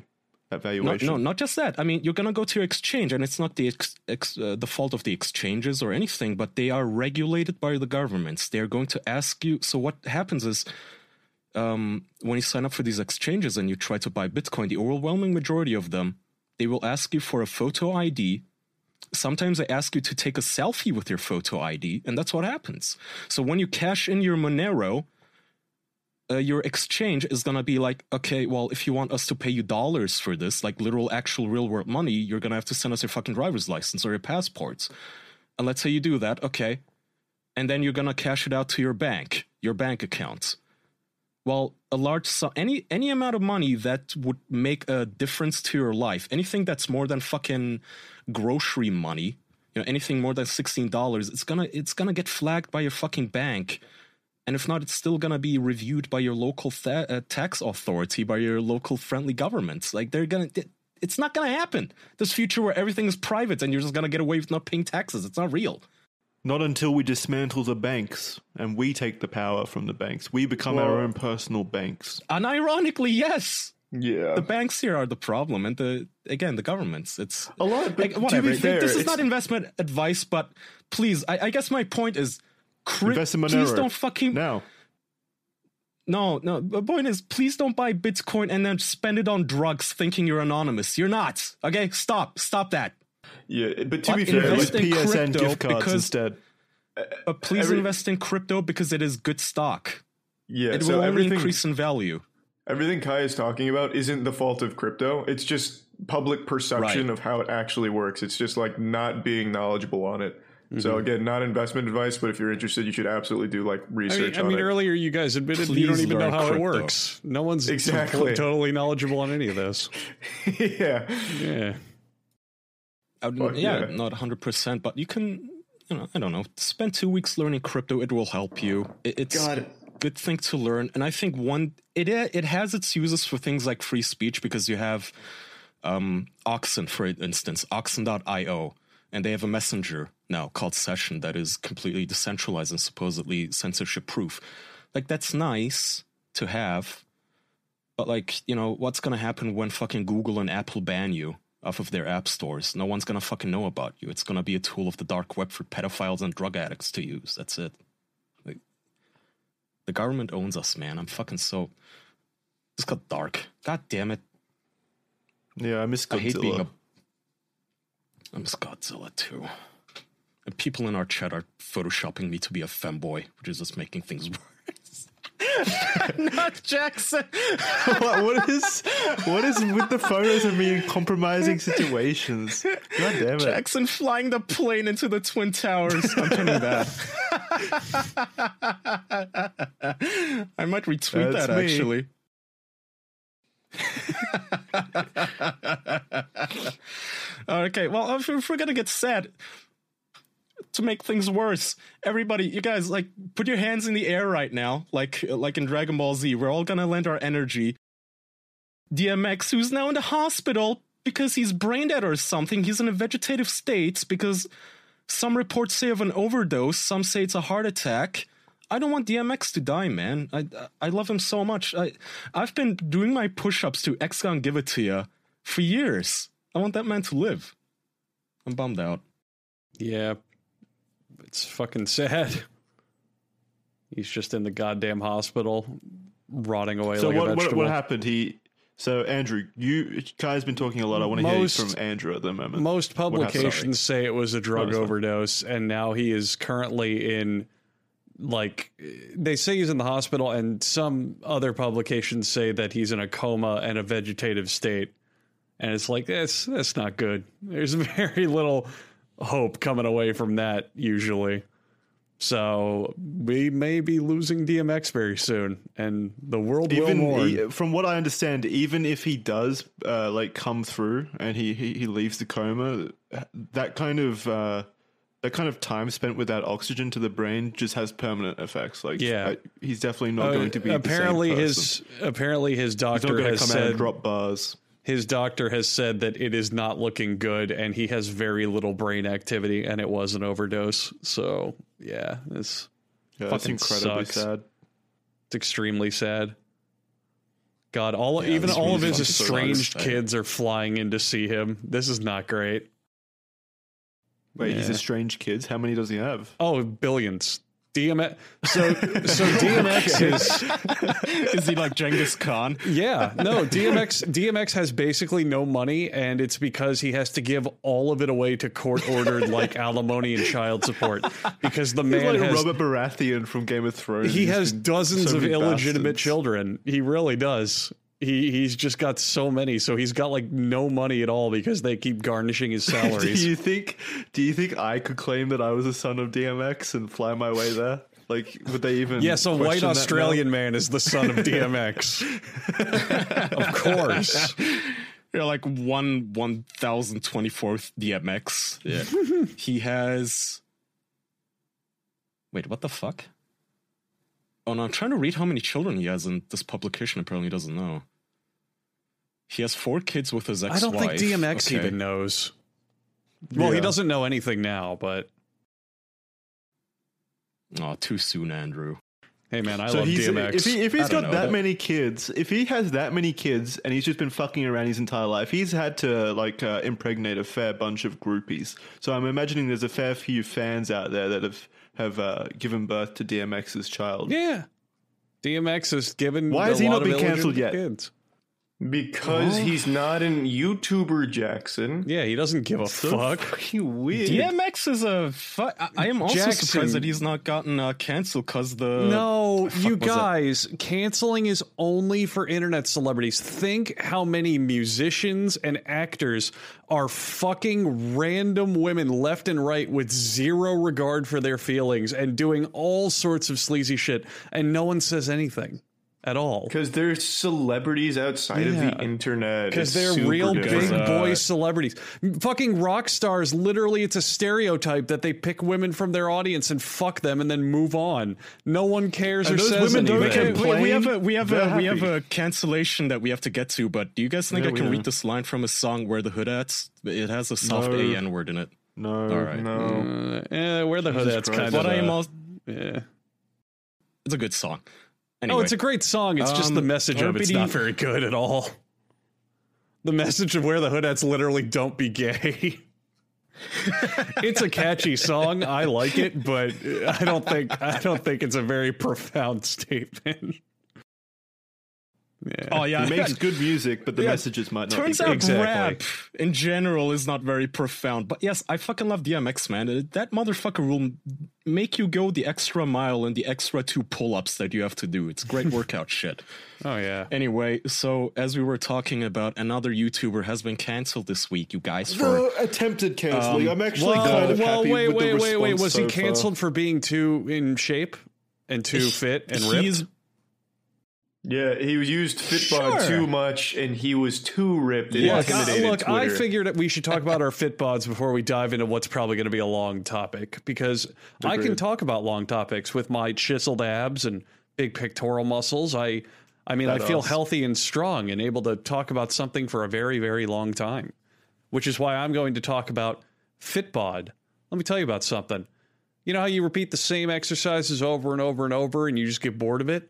that No, valuation. no, not just that. I mean, you're gonna go to your exchange, and it's not the ex, ex, uh, the fault of the exchanges or anything, but they are regulated by the governments. They're going to ask you. So what happens is, um, when you sign up for these exchanges and you try to buy Bitcoin, the overwhelming majority of them, they will ask you for a photo ID. Sometimes they ask you to take a selfie with your photo ID, and that's what happens. So when you cash in your Monero, uh, your exchange is to be like, okay, well, if you want us to pay you dollars for this, like literal, actual, real world money, you're to have to send us your fucking driver's license or your passports. And let's say you do that, okay. And then you're to cash it out to your bank, your bank account. Well, a large sum, any any amount of money that would make a difference to your life, anything that's more than fucking grocery money, you know, anything more than sixteen dollars, it's gonna it's gonna get flagged by your fucking bank, and if not, it's still gonna be reviewed by your local tha- uh, tax authority, by your local friendly governments. Like they're gonna. It, it's not gonna happen. This future where everything is private and you're just gonna get away with not paying taxes. It's not real. Not until we dismantle the banks and we take the power from the banks. We become our own personal banks. Unironically, yes. yeah. the banks here are the problem and the again the governments it's A lot, but like, to whatever be fair, this is not investment advice but please i, I guess my point is cri- Invest in please don't fucking Now, no no the point is please don't buy bitcoin and then spend it on drugs thinking you're anonymous you're not okay stop stop that yeah, but to What be fair, invest like, in PSN gift cards because- instead. but please Every- invest in crypto because it is good stock yeah, it so will only everything increase in value everything Kai is talking about isn't the fault of crypto. It's just public perception Right. of how it actually works. It's just like not being knowledgeable on it. So mm-hmm. again, not investment advice, but if you're interested, you should absolutely do like I mean, research I mean it. earlier you guys admitted you don't even know learn how it works. No one's Exactly. totally knowledgeable on any of this. yeah. Yeah. I would- yeah, yeah. not 100%, but you can, you know, I don't know, spend two weeks learning crypto. It will help you. It- It's God. a good thing to learn. And I think one, it, it has its uses for things like free speech because you have um, Oxen, for instance, Oxen.io, and they have a messenger now called Session that is completely decentralized and supposedly censorship proof. Like, that's nice to have. But like, you know, what's gonna happen when fucking Google and Apple ban you off of their app stores? No one's gonna fucking know about you. It's gonna be a tool of the dark web for pedophiles and drug addicts to use. That's it. Like, the government owns us, man. I'm fucking so. This got dark. God damn it. Yeah, I miss I hate being a. I miss Godzilla too. And people in our chat are photoshopping me to be a femboy, which is just making things worse. Not Jackson. what, what is what is with the photos of me in compromising situations? God damn it! Jackson flying the plane into the Twin Towers. I'm pinning that. I might retweet That's that me. actually. okay, well, if, if we're gonna get sad, to make things worse, everybody, you guys, like, put your hands in the air right now, like, like in Dragon Ball Z. We're all gonna lend our energy. DMX, who's now in the hospital because he's brain dead or something. He's in a vegetative state because some reports say of an overdose, some say it's a heart attack. I don't want DMX to die, man. I I love him so much. I I've been doing my push-ups to X Gon Give It to Ya for years. I want that man to live. I'm bummed out. Yeah. It's fucking sad. He's just in the goddamn hospital, rotting away So like a what, what what happened? He so Andrew, you Kaya's been talking a lot. I want to hear from Andrew at the moment. Most publications say it was a drug sorry. overdose, and now he is currently in, like, they say he's in the hospital, and some other publications say that he's in a coma and a vegetative state. And it's like, that's, that's not good. There's very little hope coming away from that, usually. So we may be losing DMX very soon, and the world even will mourn. e- from what I understand, even if he does uh, like come through and he, he he leaves the coma, that kind of uh, that kind of time spent without oxygen to the brain just has permanent effects. Like, Yeah. I- he's definitely not going to be apparently the same his apparently his He's not doctor going to has come out and said drop bars. His doctor has said that it is not looking good and he has very little brain activity and it was an overdose. So yeah, it's Yeah, that's Fucking incredibly sucks. sad. it's extremely sad. God, all Yeah, even all of his estranged kids are flying in to see him. This is not great. Wait, he's Yeah. a strange kid. How many does he have? Oh, billions. DMX. So so DMX is Is he like Genghis Khan? Yeah, no, DMX DMX has basically no money and it's because he has to give all of it away to court ordered like alimony and child support because the man like has Robert Baratheon from Game of Thrones. he has dozens so of illegitimate bastards. children. He really does. He he's just got so many, so he's got like no money at all because they keep garnishing his salaries. Do you think? Do you think I could claim that I was a son of DMX and fly my way there? Like, would they even? Yes, a white question that? Australian man is the son of DMX. of course. You're like one one thousand twenty fourth DMX. Yeah. he has. Wait, what the fuck? Oh no, I'm trying to read how many children he has, and this publication apparently doesn't know. He has four kids with his ex-wife. I don't think DMX Okay. even knows. Well, he doesn't know anything now, but Oh, too soon, Andrew. hey, man, I So love he's, DMX. if, he, if he's I don't got know. that That- many kids, if he has that many kids and he's just been fucking around his entire life, he's had to like uh, impregnate a fair bunch of groupies. So I'm imagining there's a fair few fans out there that have have uh, given birth to DMX's child. yeah, DMX has given. Why has he lot not been cancelled yet? Kids. Because he's not an YouTuber, Jackson. Yeah, he doesn't give a fuck. Fucking weird. DMX is a. fuck. I, I am also Jackson. surprised that he's not gotten uh, canceled because the. No, fuck you was that? guys, canceling is only for internet celebrities. Think how many musicians and actors are fucking random women left and right with zero regard for their feelings and doing all sorts of sleazy shit, and no one says anything at all. Because they're celebrities outside of the internet. Because they're real different. big boy celebrities. Fucking rock stars, literally, it's a stereotype that they pick women from their audience and fuck them and then move on. No one cares or And those says women don't anything. we, we have a we have a They're we have a cancellation that we have to get to, but do you guys think Yeah, I can read this line from a song where the hood ats? It has a soft No. A N word in it. No. All right. No. Uh, eh, where the hood Jesus that's Christ. kind But of. I am also, yeah. it's a good song. Anyway, Oh, it's a great song. It's just the Um, message of it's not very good at all. The message of where the hoodats literally don't be gay. it's a catchy song. I like it, but I don't think I don't think it's a very profound statement. Yeah. oh yeah, He makes good music, but the Yeah, messages might not Turns be out good. Exactly. rap in general is not very profound. But yes, I fucking love DMX, man. Uh, That motherfucker will make you go the extra mile and the extra two pull ups that you have to do. It's great workout shit. Oh yeah. Anyway, so as we were talking about, another YouTuber has been canceled this week, you guys, for The attempted canceling. I'm actually Well, kind of well happy wait, with wait, the wait, wait. response Was he so far. canceled for being too in shape and too fit and ripped? he's Yeah, he was used Fitbod Sure. too much, and he was too ripped. It Look, I, look, I figured that we should talk about our Fitbods before we dive into what's probably going to be a long topic because I can talk about long topics with my chiseled abs and big pectoral muscles. I, I mean, I feel healthy and strong and able to talk about something for a very, very long time, which is why I'm going to talk about Fitbod. Let me tell you about something. You know how you repeat the same exercises over and over and over and you just get bored of it?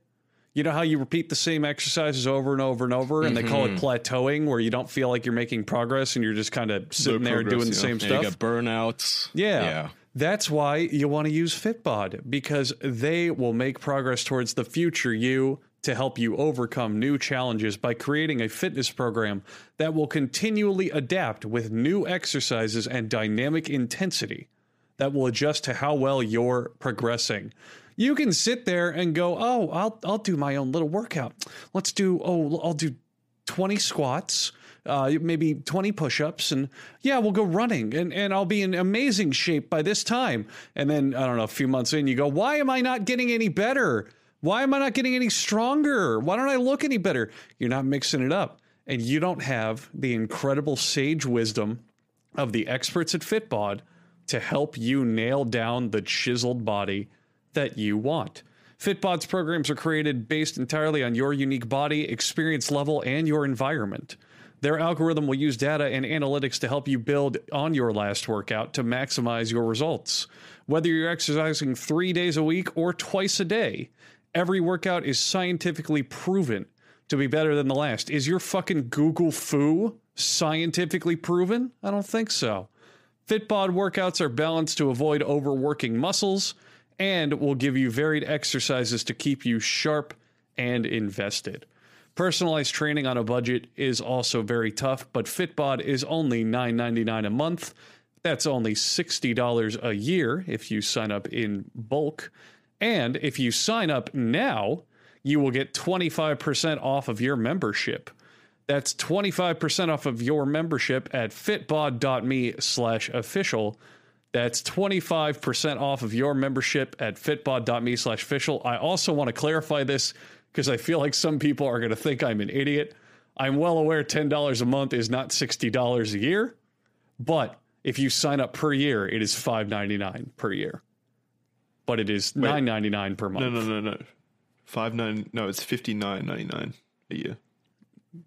You know how you repeat the same exercises over and over and over and they call it mm-hmm. plateauing where you don't feel like you're making progress and you're just kind of sitting there doing the same yeah, stuff? you got burnouts. Yeah. yeah. That's why you want to use Fitbod because they will make progress towards the future you to help you overcome new challenges by creating a fitness program that will continually adapt with new exercises and dynamic intensity that will adjust to how well you're progressing. You can sit there and go, "Oh, I'll I'll do my own little workout. Let's do oh, I'll do 20 squats, uh, maybe 20 push-ups, and yeah, we'll go running, and and I'll be in amazing shape by this time. And then I don't know, a few months in, you go, why am I not getting any better? Why am I not getting any stronger? Why don't I look any better? You're not mixing it up, and you don't have the incredible sage wisdom of the experts at Fitbod to help you nail down the chiseled body that you want. Fitbod's programs are created based entirely on your unique body, experience level, and your environment. Their algorithm will use data and analytics to help you build on your last workout to maximize your results. Whether you're exercising three days a week or twice a day, every workout is scientifically proven to be better than the last. Is your fucking Google foo scientifically proven? I don't think so. Fitbod workouts are balanced to avoid overworking muscles and will give you varied exercises to keep you sharp and invested. Personalized training on a budget is also very tough, but Fitbod is only $9.99 a month. That's only $60 a year if you sign up in bulk. And if you sign up now, you will get 25% off of your membership. That's 25% off of your membership at fitbod.me slash official. That's 25% off of your membership at fitbod.me slash official. I also want to clarify this because I feel like some people are going to think I'm an idiot. I'm well aware $10 a month is not $60 a year, but if you sign up per year, it is $5.99 per year. But it is $9.99 per month. No, no, no, no. Five nine. No, it's fifty nine ninety nine a year.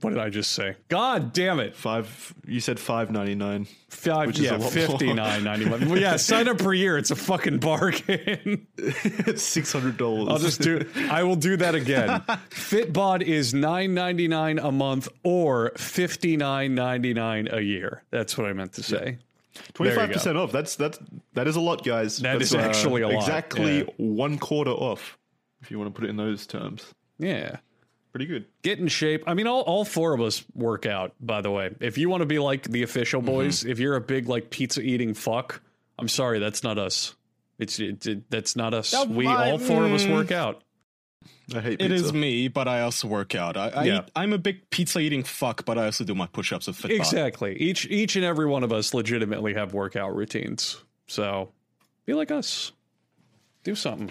What did I just say? God damn it. Five. You said five ninety nine. Five, Which yeah, fifty nine ninety one. Well, yeah, sign up per year. It's a fucking bargain. Six hundred dollars. I'll just do. I will do that again. Fitbod is nine ninety nine a month or fifty nine ninety nine a year. That's what I meant to say. twenty five percent off. That's that's that is a lot, guys. That That's, is actually a uh, lot, Exactly yeah. one quarter off, if you want to put it in those terms. Yeah. Pretty good. Get in shape. I mean, all, all four of us work out, by the way. If you want to be like the official boys, if you're a big like pizza eating fuck, I'm sorry, that's not us. It's it, it- that's not us. No, we I- all four of us mm. work out. I hate It pizza. is me, but I also work out. I, I Yeah. eat- I'm a big pizza eating fuck, but I also do my push ups with Fitbod. Exactly. Each each and every one of us legitimately have workout routines. So be like us. Do something.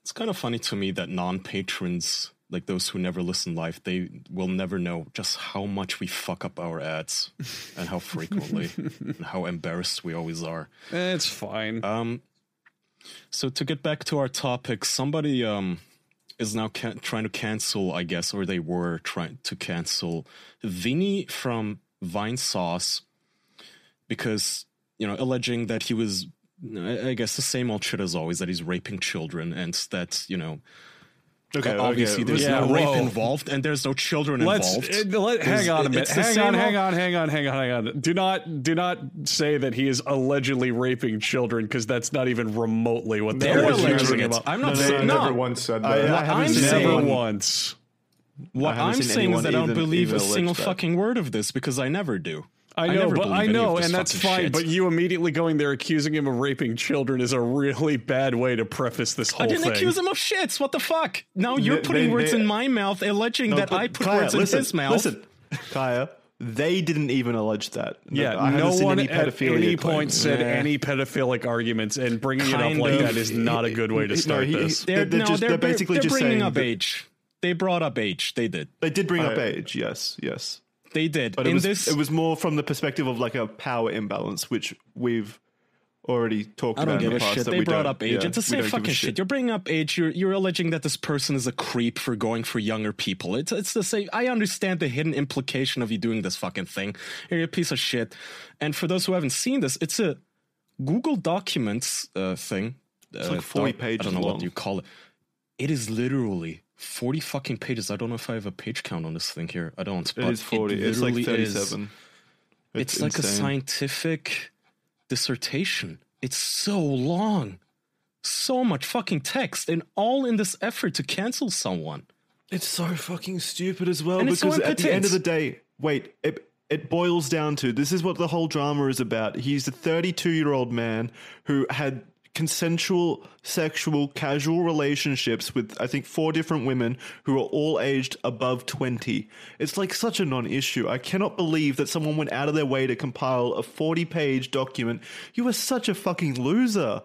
It's kind of funny to me that non patrons, like those who never listen live, they will never know just how much we fuck up our ads and how frequently and how embarrassed we always are. Eh, It's fine. Um, so to get back to our topic, somebody um is now can- trying to cancel, I guess, or they were trying to cancel Vinny from Vinesauce because you know alleging that he was. I I guess the same old shit as always that he's raping children and that you know okay, obviously okay. there's Yeah, no whoa. rape involved and there's no children Let's involved. uh, let, hang It's- on a minute. it's the Hang on, hang on, hang on, hang on, hang on. Do not do not say that he is allegedly raping children because that's not even remotely what They're they're alleging accusing it. him of. I'm not They saying never no. once said that. I haven't I'm seen saying- Never once. What I haven't I'm saying is that I don't believe a single fucking word of this because I never do. I know, never but I know, and that's fine. shit. But you immediately going there accusing him of raping children is a really bad way to preface this whole thing. I didn't thing. accuse him of shits. What the fuck? Now you're They- putting they- words they- in my mouth, alleging No, that I put Kaya, words listen, in his mouth. Listen, Kaya, they didn't even allege that. Yeah, I haven't no one any at pedophilia any point said Nah. any pedophilic arguments, and bringing it up like of. that is not a good way to start he- he- this. They're, They're no, just- they're, they're basically they're just bringing saying up age. They brought up age. They did. They did bring uh, up age, yes, yes. They did. But it in was, this, it was more from the perspective of like a power imbalance, which we've already talked I about don't in give the a shit. They we brought up age. yeah, it's the same don't give a fucking shit. You're bringing up age. You're you're alleging that this person is a creep for going for younger people. It's it's the same. I understand the hidden implication of you doing this fucking thing. You're a piece of shit. And for those who haven't seen this, it's a Google Documents uh, thing. It's like 40 I pages I don't know long. what you call it. It is literally. 40 fucking pages. I don't know if I have a page count on this thing here. I don't. It is 40. it's like literally is- 37. it's, like a scientific dissertation. It's so long. So much fucking text and all in this effort to cancel someone. It's so fucking stupid as well And it's so because at the end of the day, wait, it, it boils down to this is what the whole drama is about. He's a 32 year old man who had consensual sexual casual relationships with I think four different women who are all aged above 20. It's like such a non-issue. I cannot believe that someone went out of their way to compile a 40-page document. You are such a fucking loser.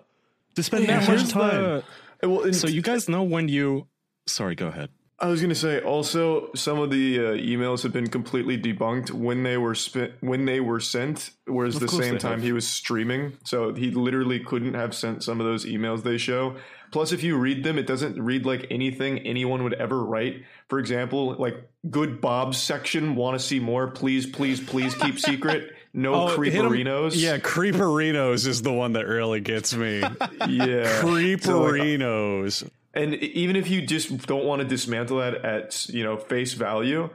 To spend that much time. the- Well, so you guys know when you sorry, go ahead. I was gonna say also some of the uh, emails have been completely debunked when they were spent when they were sent. Was the same time have. he was streaming, so he literally couldn't have sent some of those emails they show. Plus, if you read them, it doesn't read like anything anyone would ever write. For example, like "Good Bob's section, want to see more? Please, please, please keep secret. No Oh, creeperinos. Yeah, creeperinos is the one that really gets me. yeah. creeperinos. And even if you just don't want to dismantle that at you know face value,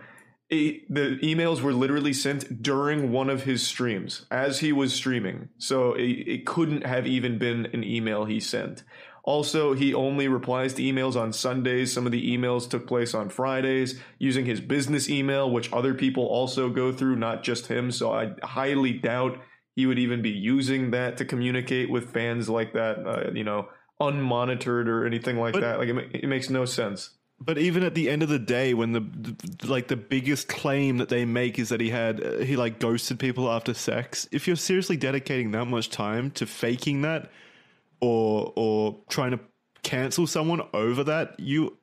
it, the emails were literally sent during one of his streams as he was streaming, so it, it couldn't have even been an email he sent. Also, he only replies to emails on Sundays. Some of the emails took place on Fridays using his business email, which other people also go through, not just him. So I highly doubt he would even be using that to communicate with fans like that. Uh, you know, unmonitored or anything like that. Like it, it makes no sense. But even at the end of the day, when the, the like the biggest claim that they make is that he had uh, he like ghosted people after sex. If you're seriously dedicating that much time to faking that, or or trying to cancel someone over that, you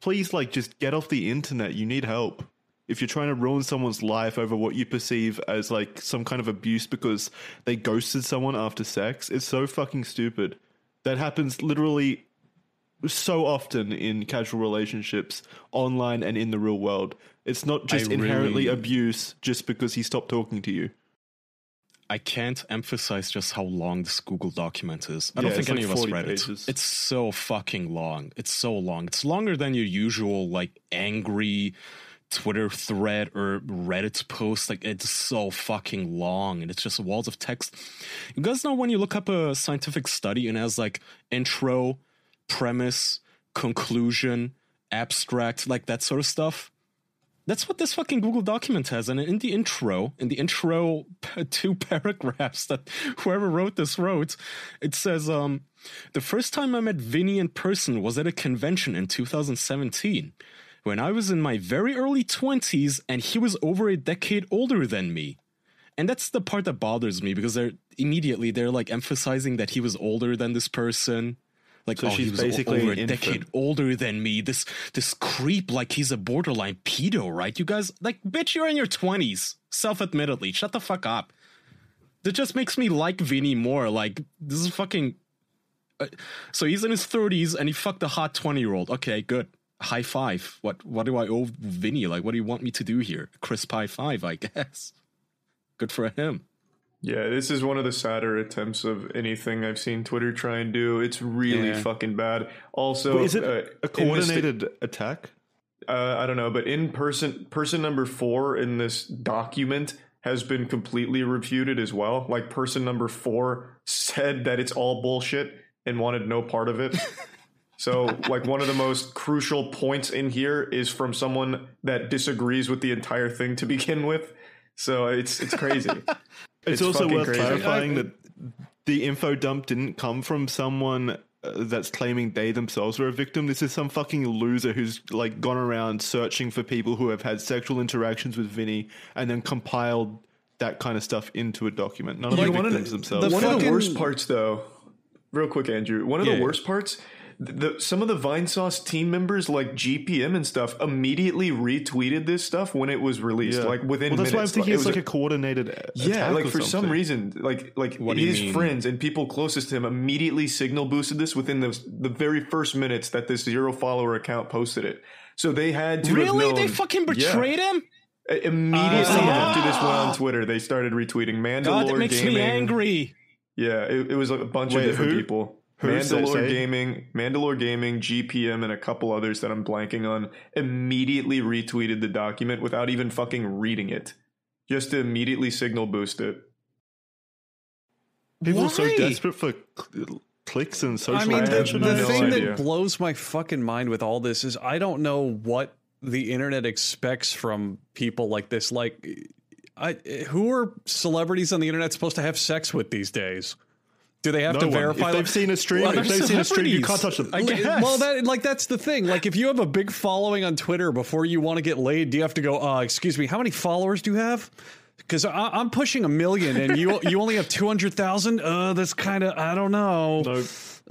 please like just get off the internet. You need help. If you're trying to ruin someone's life over what you perceive as like some kind of abuse because they ghosted someone after sex, it's so fucking stupid. That happens literally so often in casual relationships, online and in the real world. It's not just I inherently really- abuse just because he stopped talking to you. I can't emphasize just how long this Google document is. I don't think it's like any of us read pages. it. It's so fucking long. It's so long. It's longer than your usual like angry Twitter thread or Reddit post. Like it's so fucking long and it's just walls of text. You guys know when you look up a scientific study and it has like intro, premise, conclusion, abstract, like that sort of stuff. That's what this fucking Google document has. And in the intro, in the intro two paragraphs that whoever wrote this wrote, it says, um, the first time I met Vinny in person was at a convention in 2017 when I was in my very early 20s and he was over a decade older than me. And that's the part that bothers me because they're immediately they're like emphasizing that he was older than this person. Like So oh, he she's was basically over a decade older than me. This this creep like he's a borderline pedo, right? You guys like bitch, you're in your 20s, self-admittedly. Shut the fuck up. That just makes me like Vinny more. Like this is fucking uh, so he's in his 30s and he fucked a hot 20 year old. Okay, good. High five. What what do I owe Vinny? Like, what do you want me to do here? Crisp high five, I guess. Good for him. Yeah, this is one of the sadder attempts of anything I've seen Twitter try and do. It's really Yeah. fucking bad. Also, Is it uh, a in this- coordinated attack? uh, I don't know, but in person, person number four in this document has been completely refuted as well. Like person number four said that it's all bullshit and wanted no part of it. so, like one of the most crucial points in here is from someone that disagrees with the entire thing to begin with. So it's it's crazy. It's, It's also worth crazy. clarifying that the info dump didn't come from someone uh, that's claiming they themselves were a victim. This is some fucking loser who's like gone around searching for people who have had sexual interactions with Vinny and then compiled that kind of stuff into a document. None of You the know, one of victims the- themselves. One of the worst parts, though, real quick, Andrew. One of Yeah. the worst parts, th- the some of the Vinesauce team members, like GPM and stuff, immediately retweeted this stuff when it was released, Yeah. like within well, that's why I'm thinking It it's was like a coordinated yeah, like or for some reason, like like What his friends and people closest to him immediately signal boosted this within the the very first minutes that this zero follower account posted it. So they had to Really? They fucking Yeah. betrayed him? Uh, Immediately Ah. after this went on Twitter, they started retweeting Mandalore God, that makes Gaming. me angry. Yeah, it, it was a bunch Wait, of different who? people. Who Mandalore? Gaming, Mandalore Gaming, GPM, and a couple others that I'm blanking on immediately retweeted the document without even fucking reading it, just to immediately signal boost it. People are so desperate for cl- clicks and social I mean, the, the no thing idea. that blows my fucking mind with all this is I don't know what the internet expects from people like this. Like, I, who are celebrities on the internet supposed to have sex with these days? Do they have no to one. verify? If they've seen a stream, Well, if they've seen a stream, you can't touch them. I guess. Well, that like that's the thing. Like, if you have a big following on Twitter before you want to get laid, do you have to go? Uh, excuse me, how many followers do you have? Because I'm pushing a million, and you you only have two hundred thousand. Uh, that's kind of I don't know. No,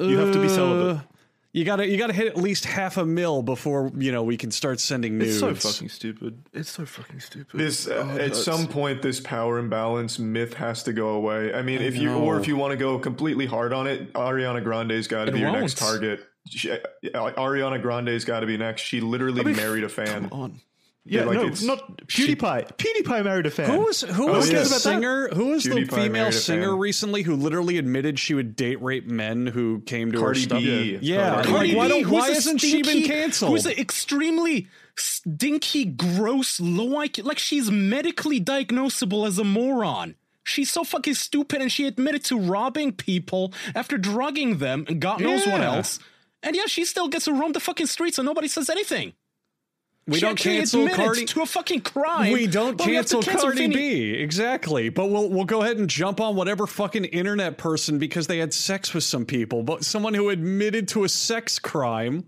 you have to be celibate. You gotta you gotta hit at least half a mil before you know we can start sending news. It's so fucking stupid. It's so fucking stupid. This Oh, uh, at that's- some point, this power imbalance myth has to go away. I mean, if you or if you want to go completely hard on it, Ariana Grande's got to be your won't. next target. She, uh, Ariana Grande's got to be next. She literally I mean, married a fan. Come on. Yeah, like no, it's- not PewDiePie. PewDiePie married a fan. Who was who Oh, was yeah. the singer? Who was the female singer recently who literally admitted she would date rape men who came to her Cardi stuff? B. Yeah, Cardi like, B. why, don't, why a hasn't she been stinky- canceled? Who's an extremely stinky, gross, low IQ? Like she's medically diagnosable as a moron. She's so fucking stupid, and she admitted to robbing people after drugging them, and God knows what else. And yeah, she still gets to roam the fucking streets, and nobody says anything. We she don't cancel admitted Cardi. to a fucking crime. We don't but we cancel Cardi Vinny. B. Exactly. But we'll we'll go ahead and jump on whatever fucking internet person because they had sex with some people. But someone who admitted to a sex crime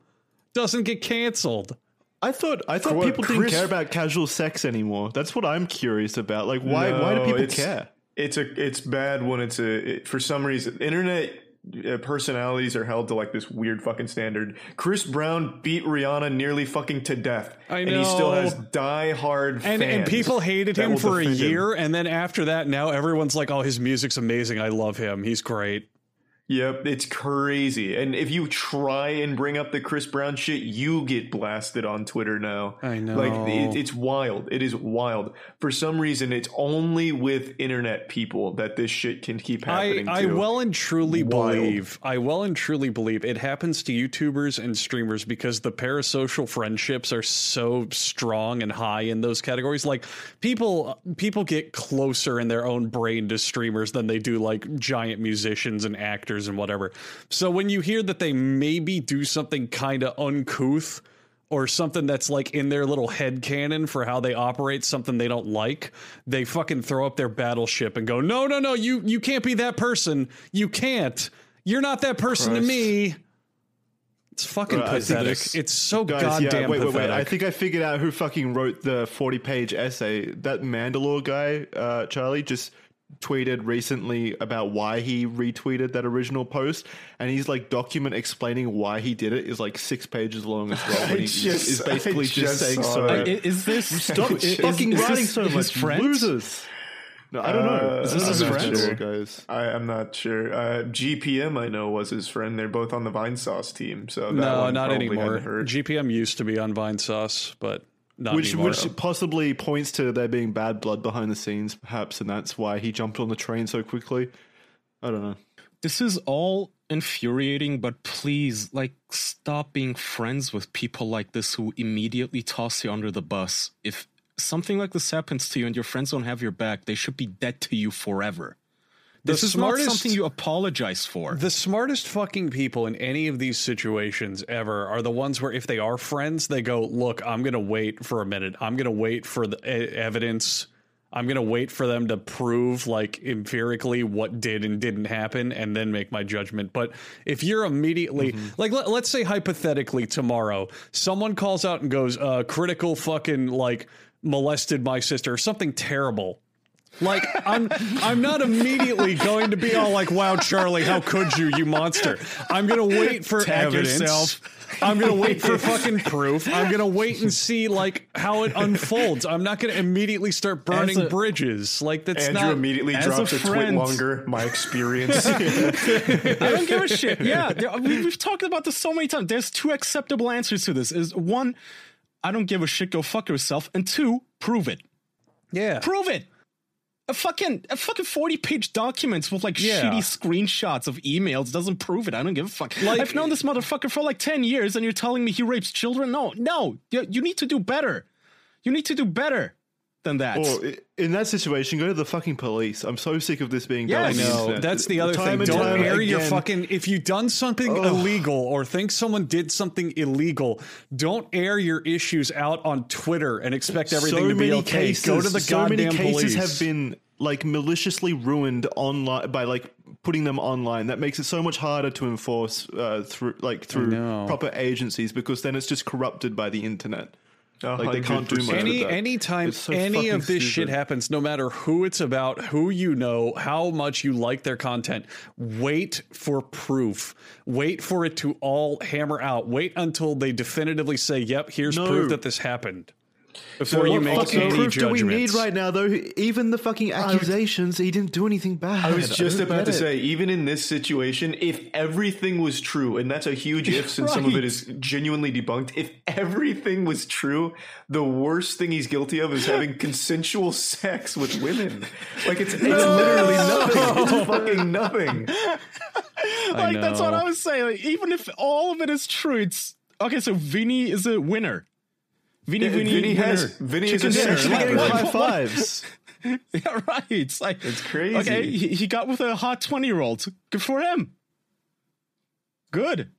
doesn't get canceled. I thought I thought What, people didn't care about casual sex anymore. That's what I'm curious about. Like, why why do people it's- care? It's a it's bad when it's a it, for some reason internet Uh, personalities are held to like this weird fucking standard. Chris Brown beat Rihanna nearly fucking to death, I and he still has die hard And and people hated him for a defend him. year, and then after that, now everyone's like, "Oh, his music's amazing. I love him. He's great." Yep, it's crazy. And if you try and bring up the Chris Brown shit, you get blasted on Twitter now. I know. Like it, it's wild. It is wild. For some reason, it's only with internet people that this shit can keep I, happening. I to. well and truly Wild. believe I well and truly believe it happens to YouTubers and streamers because the parasocial friendships are so strong and high in those categories. Like people people get closer in their own brain to streamers than they do like giant musicians and actors and whatever. So when you hear that they maybe do something kind of uncouth or something that's like in their little head canon for how they operate, something they don't like, they fucking throw up their battleship and go, "No, no, no, you you can't be that person. You can't. You're not that person to me." It's fucking Right, pathetic. It's so Guys, goddamn yeah, wait, wait, pathetic. wait. I think I figured out who fucking wrote the 40 page essay. That Mandalore guy, uh, Charlie, just tweeted recently about why he retweeted that original post. And he's like, document explaining why he did it is like six pages long as well. And he just- is basically just, just saying saw sorry. I- is this Stop is- fucking is writing this so much, friend? losers. No, I don't know. Uh, Is this I'm his not friend? sure. guys? I, I'm not sure. Uh, GPM, I know, was his friend. They're both on the Vinesauce team. So that no, one not anymore. GPM used to be on Vinesauce, but not Which, anymore. which possibly points to there being bad blood behind the scenes, perhaps, and that's why he jumped on the train so quickly. I don't know. this is all infuriating, but please, like, stop being friends with people like this who immediately toss you under the bus. If something like this happens to you and your friends don't have your back, they should be dead to you forever. This is smartest- not something you apologize for. The smartest fucking people in any of these situations ever are the ones where if they are friends, they go, "Look, I'm going to wait for a minute. I'm going to wait for the evidence. I'm going to wait for them to prove like empirically what did and didn't happen and then make my judgment." But if you're immediately like let, let's say hypothetically tomorrow, someone calls out and goes, uh Critikal fucking like molested my sister or something terrible. Like I'm I'm not immediately going to be all like, wow, Charlie, how could you, you monster? I'm gonna wait for Tag evidence. yourself. I'm gonna wait for fucking proof. I'm gonna wait and see like how it unfolds. I'm not gonna immediately start burning a- bridges. Like that's Andrew not immediately as a drops a, tweet longer. My experience. I don't give a shit. Yeah, there- we, we've talked about this so many times. There's two acceptable answers to this. Is one, I don't give a shit. Go fuck yourself. And two, prove it. yeah. Prove it. A fucking a fucking forty page documents with like Yeah. shitty screenshots of emails doesn't prove it. I don't give a fuck. Like- I've known this motherfucker for like ten years, and you're telling me he rapes children? No, no. You, you need to do better. You need to do better than that. Or in that situation, go to the fucking police. I'm so sick of this being Yeah, done. I on the No, that's the other Time thing. and Don't time air your fucking. If you've done something illegal or think someone did something illegal, don't air your issues out on Twitter and expect everything so to be okay. Cases, Go to the so goddamn many cases police. have been like maliciously ruined online by like putting them online. That makes it so much harder to enforce uh, through like through proper agencies because then it's just corrupted by the internet. Like they can't do much. any with anytime so any of this shit happens no matter who it's about who you know how much you like their content wait for proof. Wait for it to all hammer out. Wait until they definitively say yep here's No. proof that this happened before you What make fucking any proof do we need right now, though? Even the fucking accusations, he didn't do anything bad. I was just don't about to it. say, even in this situation, if everything was true, and that's a huge if since some of it is genuinely debunked, if everything was true, the worst thing he's guilty of is having consensual sex with women. Like it's, it's literally nothing. It's fucking nothing. like that's what. I was saying. Like, even if all of it is true, it's okay. So Vinny is a winner. Vinny, Vinny, Vinny has- winner. Vinny is a Chicken sex dinner. lover. Like, high what- fives. Yeah, right. It's like It's crazy. Okay, he, he got with a hot twenty year old. Good for him. Good.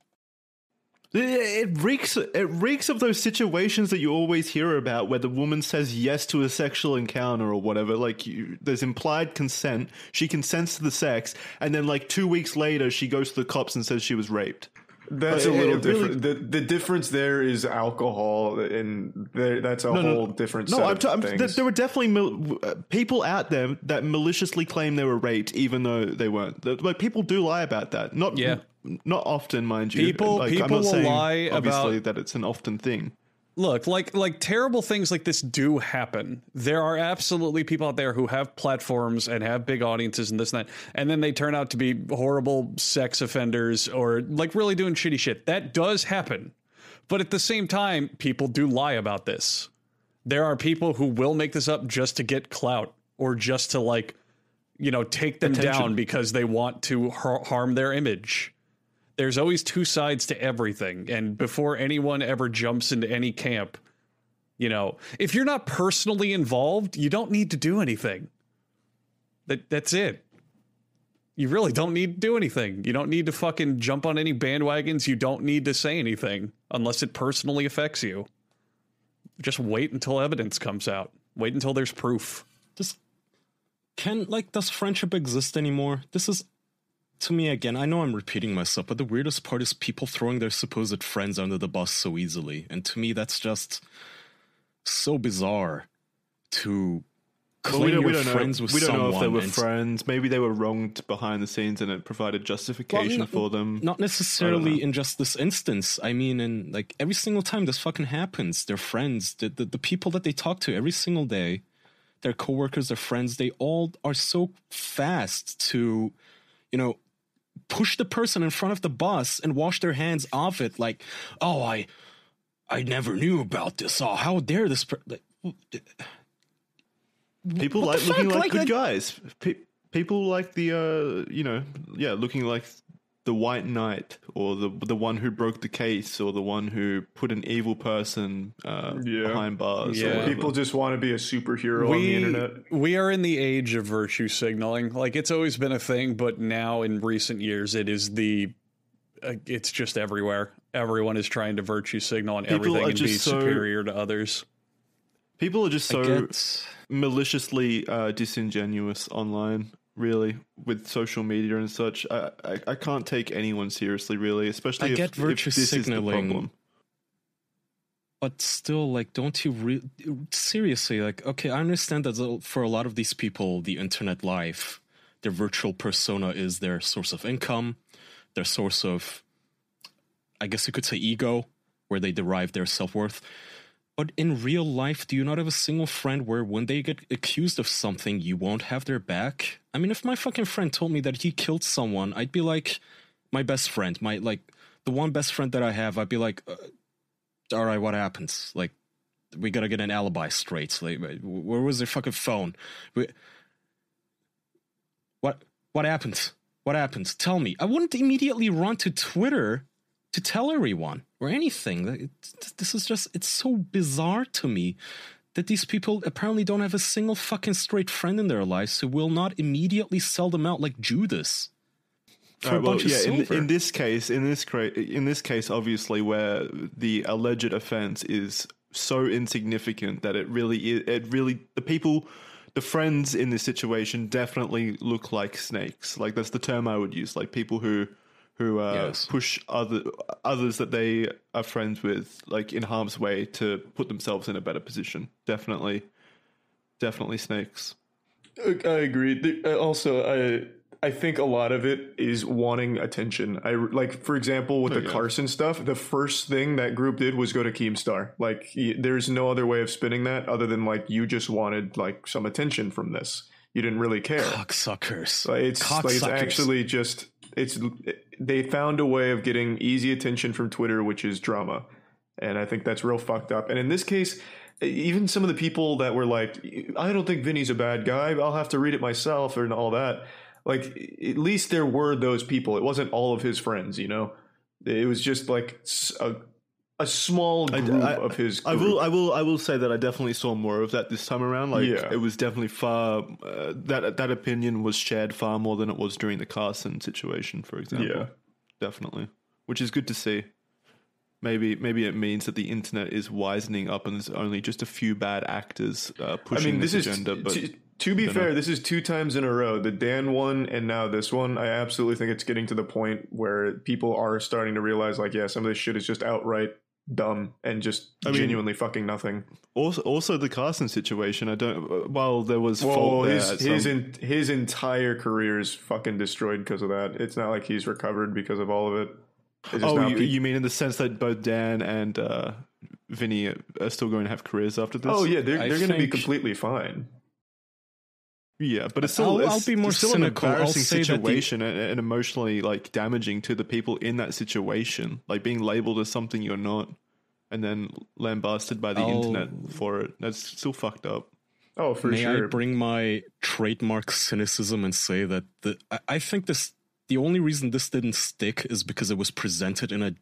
It- It reeks. It reeks of those situations that you always hear about, where the woman says yes to a sexual encounter or whatever. Like you, there's implied consent. She consents to the sex, and then like two weeks later, she goes to the cops and says she was raped. That's But a little it really- different. the The difference there is alcohol, and there, that's a whole different. No, set I'm, of t- I'm th- there were definitely mil- uh, people out there that maliciously claim they were raped, even though they weren't. The- Like people do lie about that. Not Yeah. not often, mind you. People- like, people I'm not will saying, lie obviously about- that it's an often thing. Look like like terrible things like this do happen. There are absolutely people out there who have platforms and have big audiences and this and that and then they turn out to be horrible sex offenders or like really doing shitty shit. That does happen. But at the same time people do lie about this. There are people who will make this up just to get clout or just to like you know take them Attention. down because they want to har- harm their image there's always two sides to everything and before anyone ever jumps into any camp you know if you're not personally involved you don't need to do anything that that's it you really don't need to do anything. You don't need to fucking jump on any bandwagons. You don't need to say anything unless it personally affects you. Just wait until evidence comes out. Wait until there's proof. Just can like does friendship exist anymore? This is to me again. I know I'm repeating myself, but the weirdest part is people throwing their supposed friends under the bus so easily, and to me that's just so bizarre. To Well, we claim don't, we don't friends know. with We don't someone know if they were friends. Maybe they were wronged behind the scenes, and it provided justification Well, for them. Not necessarily in just this instance. I mean, in like every single time this fucking happens, their friends, the, the the people that they talk to every single day, their coworkers, their friends, they all are so fast to, you know, push the person in front of the bus and wash their hands off it. Like, oh, I, I never knew about this. Oh, how dare this? Per-? Like, People like looking like, Like, good guys. Pe- people like the uh, you know, yeah, looking like the white knight or the the one who broke the case or the one who put an evil person uh, Yeah. behind bars. Yeah. People just want to be a superhero on the internet. we are in the age of virtue signaling. Like it's always been a thing, but now in recent years, it is the. Uh, it's just everywhere. Everyone is trying to virtue signal on People everything and be so- superior to others. People are just so get- maliciously uh, disingenuous online. Really, with social media and such, I, I I can't take anyone seriously. Really, especially I if, get if virtue this is the signaling. problem. but still like don't you re- seriously like okay i understand that for a lot of these people the internet life their virtual persona is their source of income their source of i guess you could say ego where they derive their self-worth but in real life do you not have a single friend where when they get accused of something you won't have their back i mean if my fucking friend told me that he killed someone i'd be like my best friend my like the one best friend that i have i'd be like uh, all right, what happens? Like, we gotta get an alibi straight. Like, where was their fucking phone? We- What what happened? What happened? Tell me. I wouldn't immediately run to Twitter to tell everyone or anything. It- This is just it's so bizarre to me that these people apparently don't have a single fucking straight friend in their lives who will not immediately sell them out like Judas. For All a right, well, yeah, in, in this case, in this cra- in this case, obviously, where the alleged offense is so insignificant that it really, it really, the people, the friends in this situation definitely look like snakes. Like that's the term I would use. Like people who, who uh, Yes. push other others that they are friends with, like in harm's way, to put themselves in a better position. Definitely, definitely snakes. I agree. Uh, Also, I I think a lot of it is wanting attention. I like, for example, with the yeah. Carson stuff. The first thing that group did was go to Keemstar. Like, y- there's no other way of spinning that other than like you just wanted like some attention from this. You didn't really care. Cocksuckers. Like, it's like it's actually just it's they found a way of getting easy attention from Twitter, which is drama, and I think that's real fucked up. And in this case, even some of the people that were like, "I don't think Vinny's a bad guy. I'll have to read it myself," and all that. Like, at least there were those people. It wasn't all of his friends, you know. It was just like a a small I- group I- of his. I will, I will, I will say that I definitely saw more of that this time around. Like, Yeah. it was definitely far uh, that that opinion was shared far more than it was during the Carson situation, for example. Yeah. definitely, which is good to see. Maybe, maybe it means that the internet is wisening up, and there's only just a few bad actors uh, I pushing mean, this, this is agenda. But to, to be don't know. fair, this is two times in a row. The Dan one and now this one. I absolutely think it's getting to the point where people are starting to realize, like, yeah, some of this shit is just outright dumb and just I mean- genuinely fucking nothing. also, also the Carson situation. I don't. While there was Whoa, fault his at his some- in, his entire career is fucking destroyed because of that. It's not like he's recovered because of all of it. It's oh, you, pe- you mean in the sense that both Dan and uh, Vinny are still going to have careers after this? oh yeah, they're I they're going to be completely fine. Yeah, but it's still, I'll- it's, I'll be more it's still cynical. an embarrassing say that the- situation and, and emotionally like damaging to the people in that situation, like being labeled as something you're not, and then lambasted by the I'll- internet for it. That's still fucked up. Oh, for May sure. I bring my trademark cynicism and say that the I, I think this the only reason this didn't stick is because it was presented in a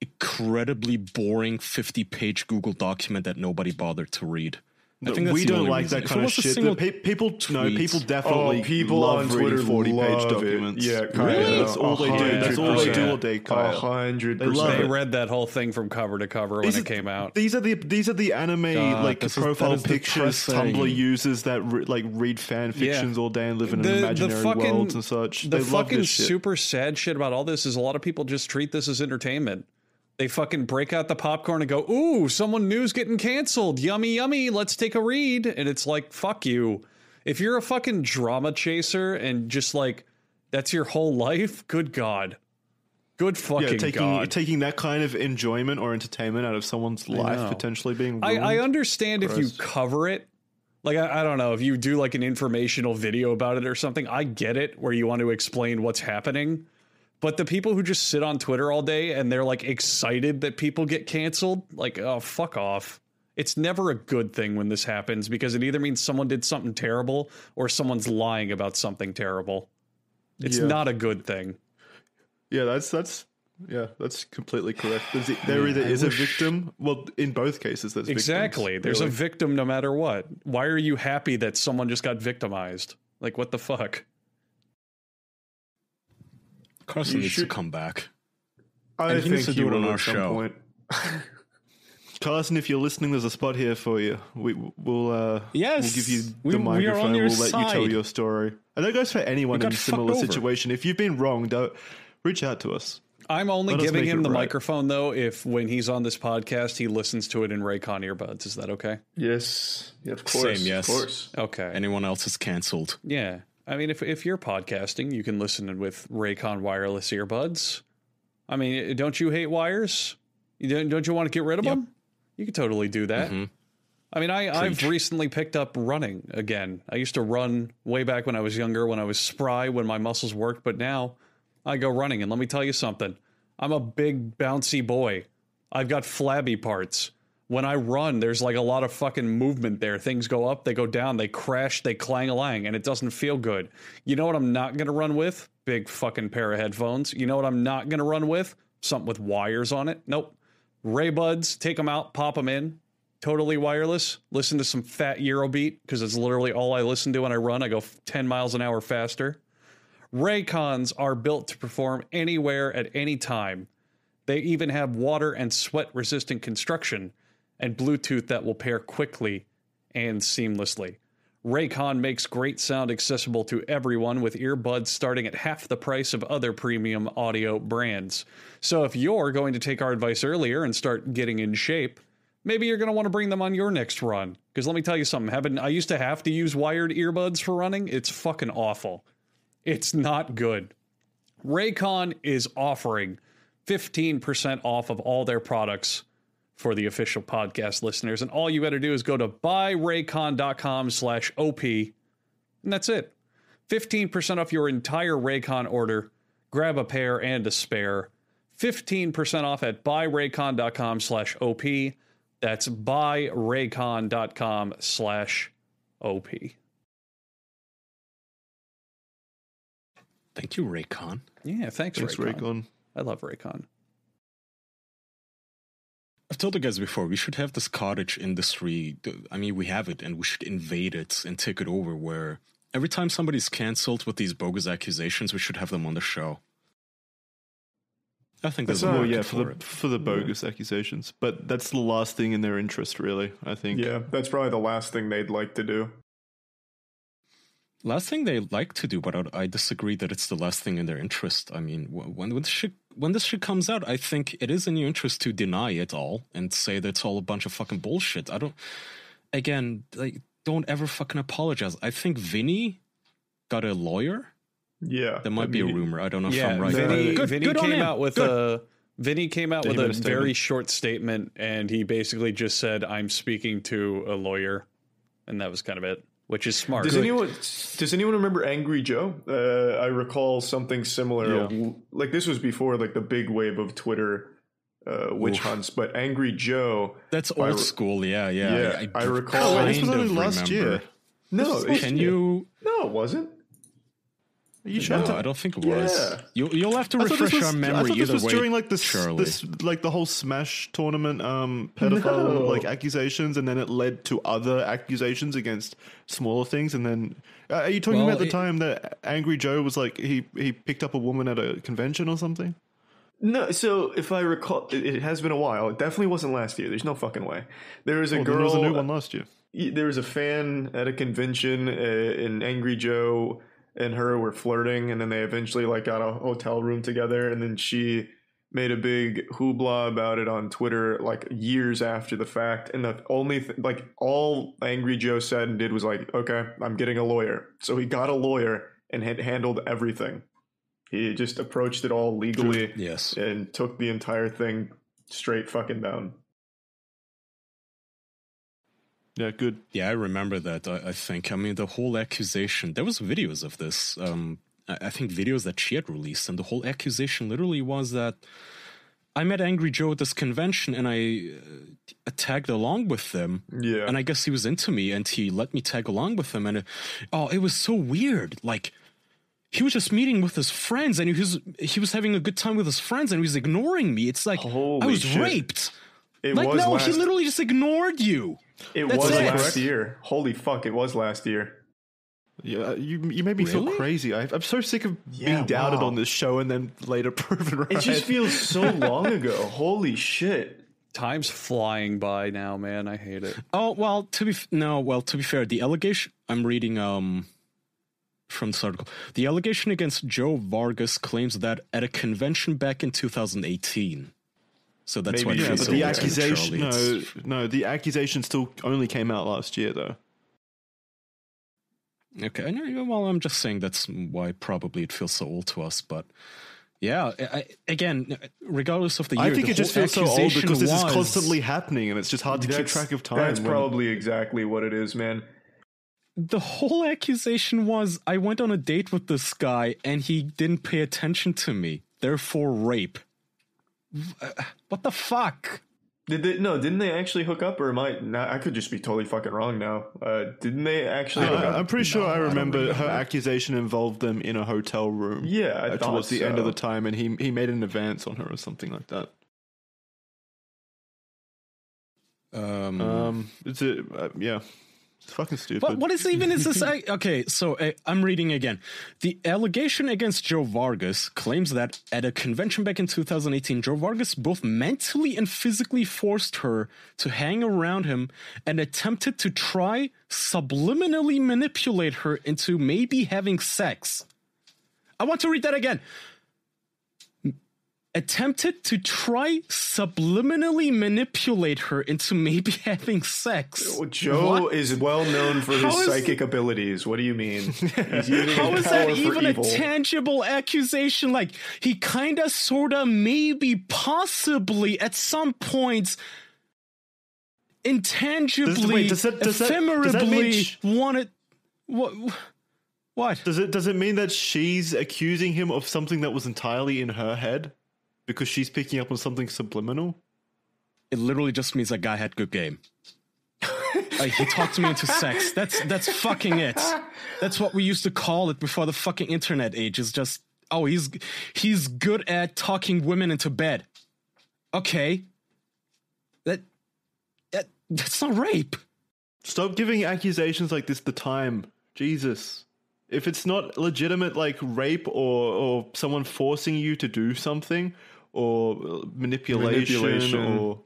incredibly boring 50 page Google document that nobody bothered to read. I think we don't like reason. that kind it of shit. single pe- people, no, people oh, definitely Oh, people love on reading Twitter forty-page love it. documents. Yeah, Kyle, really, that's all they do. That's all they do all day. A Kyle. hundred They love percent. They read that whole thing from cover to cover when These it came out. These are the these are the anime God, like this is- profile pictures depressing. Tumblr users that re- like read fan fictions all day and live in The- the imaginary fucking- worlds and such. The they love fucking this shit. super sad shit about all this is a lot of people just treat this as entertainment. They fucking break out the popcorn and go, "Ooh, someone new's getting canceled. Yummy, yummy. Let's take a read." And it's like, "Fuck you." If you're a fucking drama chaser and just like that's your whole life, good god. Good fucking yeah, taking god. taking that kind of enjoyment or entertainment out of someone's life know. potentially being I, ruined. I understand if you cover it. Like I, I don't know if you do like an informational video about it or something. I get it where you want to explain what's happening, but the people who just sit on Twitter all day and they're like excited that people get canceled, like oh fuck off. It's never a good thing when this happens because it either means someone did something terrible or someone's lying about something terrible. It's Yeah. not a good thing. Yeah, that's that's yeah, that's completely correct. There's, there either is a victim. Well, in both cases, there's victims, Exactly. There's a victim no matter what. Why are you happy that someone just got victimized? Like what the fuck? Carson You needs should- to come back. I And he think needs to he do it will on at our some show. point. Carson, if you're listening, there's a spot here for you. We will uh, Yes, we'll give you we- the we are on microphone. your we'll let you tell your story. And that goes for anyone in a similar over. situation. If you've been wrong, don't reach out to us. I'm only Let giving him the right. microphone though if when he's on this podcast he listens to it in Raycon earbuds. Is that okay? Yes, yeah, of course, Same, yes. of course. Okay. Anyone else is canceled. yeah. I mean if if you're podcasting, you can listen with Raycon wireless earbuds. I mean, don't you hate wires? You don't don't you want to get rid of Yep. them? You could totally do that. Mhm. I mean, I, I've recently picked up running again. I used to run way back when I was younger, when I was spry, when my muscles worked, but now I go running. And let me tell you something I'm a big, bouncy boy. I've got flabby parts. When I run, there's like a lot of fucking movement there. Things go up, they go down, they crash, they clang a lang, and it doesn't feel good. You know what I'm not to run with? Big fucking pair of headphones. You know what I'm not to run with? Something with wires on it. Nope. Ray Buds, take them out, pop them in, totally wireless. Listen to some fat Eurobeat because it's literally all I listen to when I run. I go 10 miles an hour faster. Raycons are built to perform anywhere at any time. They even have water and sweat resistant construction and Bluetooth that will pair quickly and seamlessly. Raycon makes great sound accessible to everyone with earbuds starting at half the price of other premium audio brands. So if you're going to take our advice earlier and start getting in shape, maybe you're going to want to bring them on your next run. Because let me tell you something, I used to have to use wired earbuds for running. It's fucking awful. It's not good. Raycon is offering 15% off of all their products for the official podcast listeners. And all you got to do is go to buyraycon.com slash OP. And that's it. 15% off your entire Raycon order. Grab a pair and a spare. 15% off at buyraycon.com slash OP. That's buyraycon.com slash OP. Thank you, Raycon. Yeah, thanks, Thanks, Raycon. Raycon. I love Raycon. I've told you guys before, we should have this cottage industry. I mean, we have it, and we should invade it and take it over. Where every time somebody's canceled with these bogus accusations, we should have them on the show. I think there's That's a not- Well, market yeah, for, for the it. for the bogus accusations, but that's the last thing in their interest, really. I think. Yeah, that's probably the last thing they'd like to do. Last thing they like to do, but I, I disagree that it's the last thing in their interest. I mean, when when this shit when this shit comes out, I think it is in your interest to deny it all and say that it's all a bunch of fucking bullshit. I don't. Again, like, don't ever fucking apologize. I think Vinny got a lawyer. Yeah, That might be a rumor. I don't know if I'm right. Vinny, Good- Vinny good came out with Good. a Vinny came out Did with a make a very short statement, and he basically just said, "I'm speaking to a lawyer," and that was kind of it, which is smart. Does anyone does anyone remember Angry Joe? Uh, I recall something similar. Like this was before like the big wave of Twitter uh, witch Oof. hunts, but Angry Joe. That's I old re- school. Yeah, yeah. Yeah, I b- recall- Oh, wait, this was only last remember. year. No, it- Can you? No, it wasn't. Are you sure? No, I don't think it was. Yeah. You, you'll have to I refresh this was, our I memory thought this either was way. during like this, Charlie. this, like the whole Smash tournament um, pedophile No. like accusations, and then it led to other accusations against smaller things. And then, uh, are you talking Well, about the it- time that Angry Joe was like he he picked up a woman at a convention or something? No, so if I recall, it, it has been a while. It definitely wasn't last year. There's no fucking way. There was a Oh, there girl. was a new one last year. there was a fan at a convention, uh, and Angry Joe and her were flirting, and then they eventually like got a hotel room together, and then she made a big hoopla about it on Twitter like years after the fact, and the only th- like all Angry Joe said and did was like, okay, I'm getting a lawyer. So he got a lawyer and had handled everything. He just approached it all legally yes. and took the entire thing straight fucking down. Yeah, good. Yeah, I remember that. I, I think. I mean, the whole accusation. There was videos of this. Um, I, I think videos that she had released, and the whole accusation literally was that I met Angry Joe at this convention, and I uh, tagged along with them. Yeah. And I guess he was into me, and he let me tag along with him. And it, oh, it was so weird. Like he was just meeting with his friends, and he was he was having a good time with his friends, and he was ignoring me. It's like I was shit. raped. it Like was no, last he literally just ignored you. It That's was it. last year. Holy fuck! It was last year. Yeah, you you made me feel crazy. I, I'm so sick of Yeah, being doubted wow. on this show and then later proven right. It just feels so long ago. Holy shit! Time's flying by now, man. I hate it. Oh well, to be f- no, well to be fair, the allegation I'm reading um from this article, the allegation against Joe Vargas claims that at a convention back in 2018. So that's Maybe why it yeah, yeah, feels but the accusation Charlie. no no the accusation still only came out last year though. Okay, I know- well, I'm just saying that's why probably it feels so old to us, but. Yeah, I, I- again, regardless of the year, I think the it just feels so old because this was, is constantly happening and it's just hard to keep track of time. That's probably exactly what it is, man. the whole accusation was I went on a date with this guy and he didn't pay attention to me, therefore rape. Uh, What the fuck? Did they, no? Didn't they actually hook up, or am I? Nah, I could just be totally fucking wrong now. Uh, didn't they actually hook I, up? I'm pretty sure I I don't remember her remember. accusation involved them in a hotel room. Yeah, I uh, thought towards the end of the time, and he he made an advance on her or something like that. Um, Um, it's a uh, yeah, it's fucking stupid. what, what is even is this? I, okay, so uh, I'm reading again. The allegation against Joe Vargas claims that at a convention back in 2018, Joe Vargas both mentally and physically forced her to hang around him and attempted to try subliminally manipulate her into maybe having sex. I want to read that again. Attempted to try subliminally manipulate her into maybe having sex. Oh, Joe What? is well known for his How is- psychic abilities. What do you mean? He's using How his is that power for even a tangible accusation? Like he kind of, sort of, maybe, possibly, at some points, intangibly, wait, does that- does that- ephemerally does that sh- wanted. What? What? Does it does it mean that she's accusing him of something that was entirely in her head because she's picking up on something subliminal? It literally just means that guy had good game. like he talked me into sex. That's that's fucking it. That's what we used to call it before the fucking internet age. Is just oh he's he's good at talking women into bed. Okay. That that that's not rape. Stop giving accusations like this the time. Jesus. If it's not legitimate like rape or or someone forcing you to do something or uh, manipulation, Manipulation. or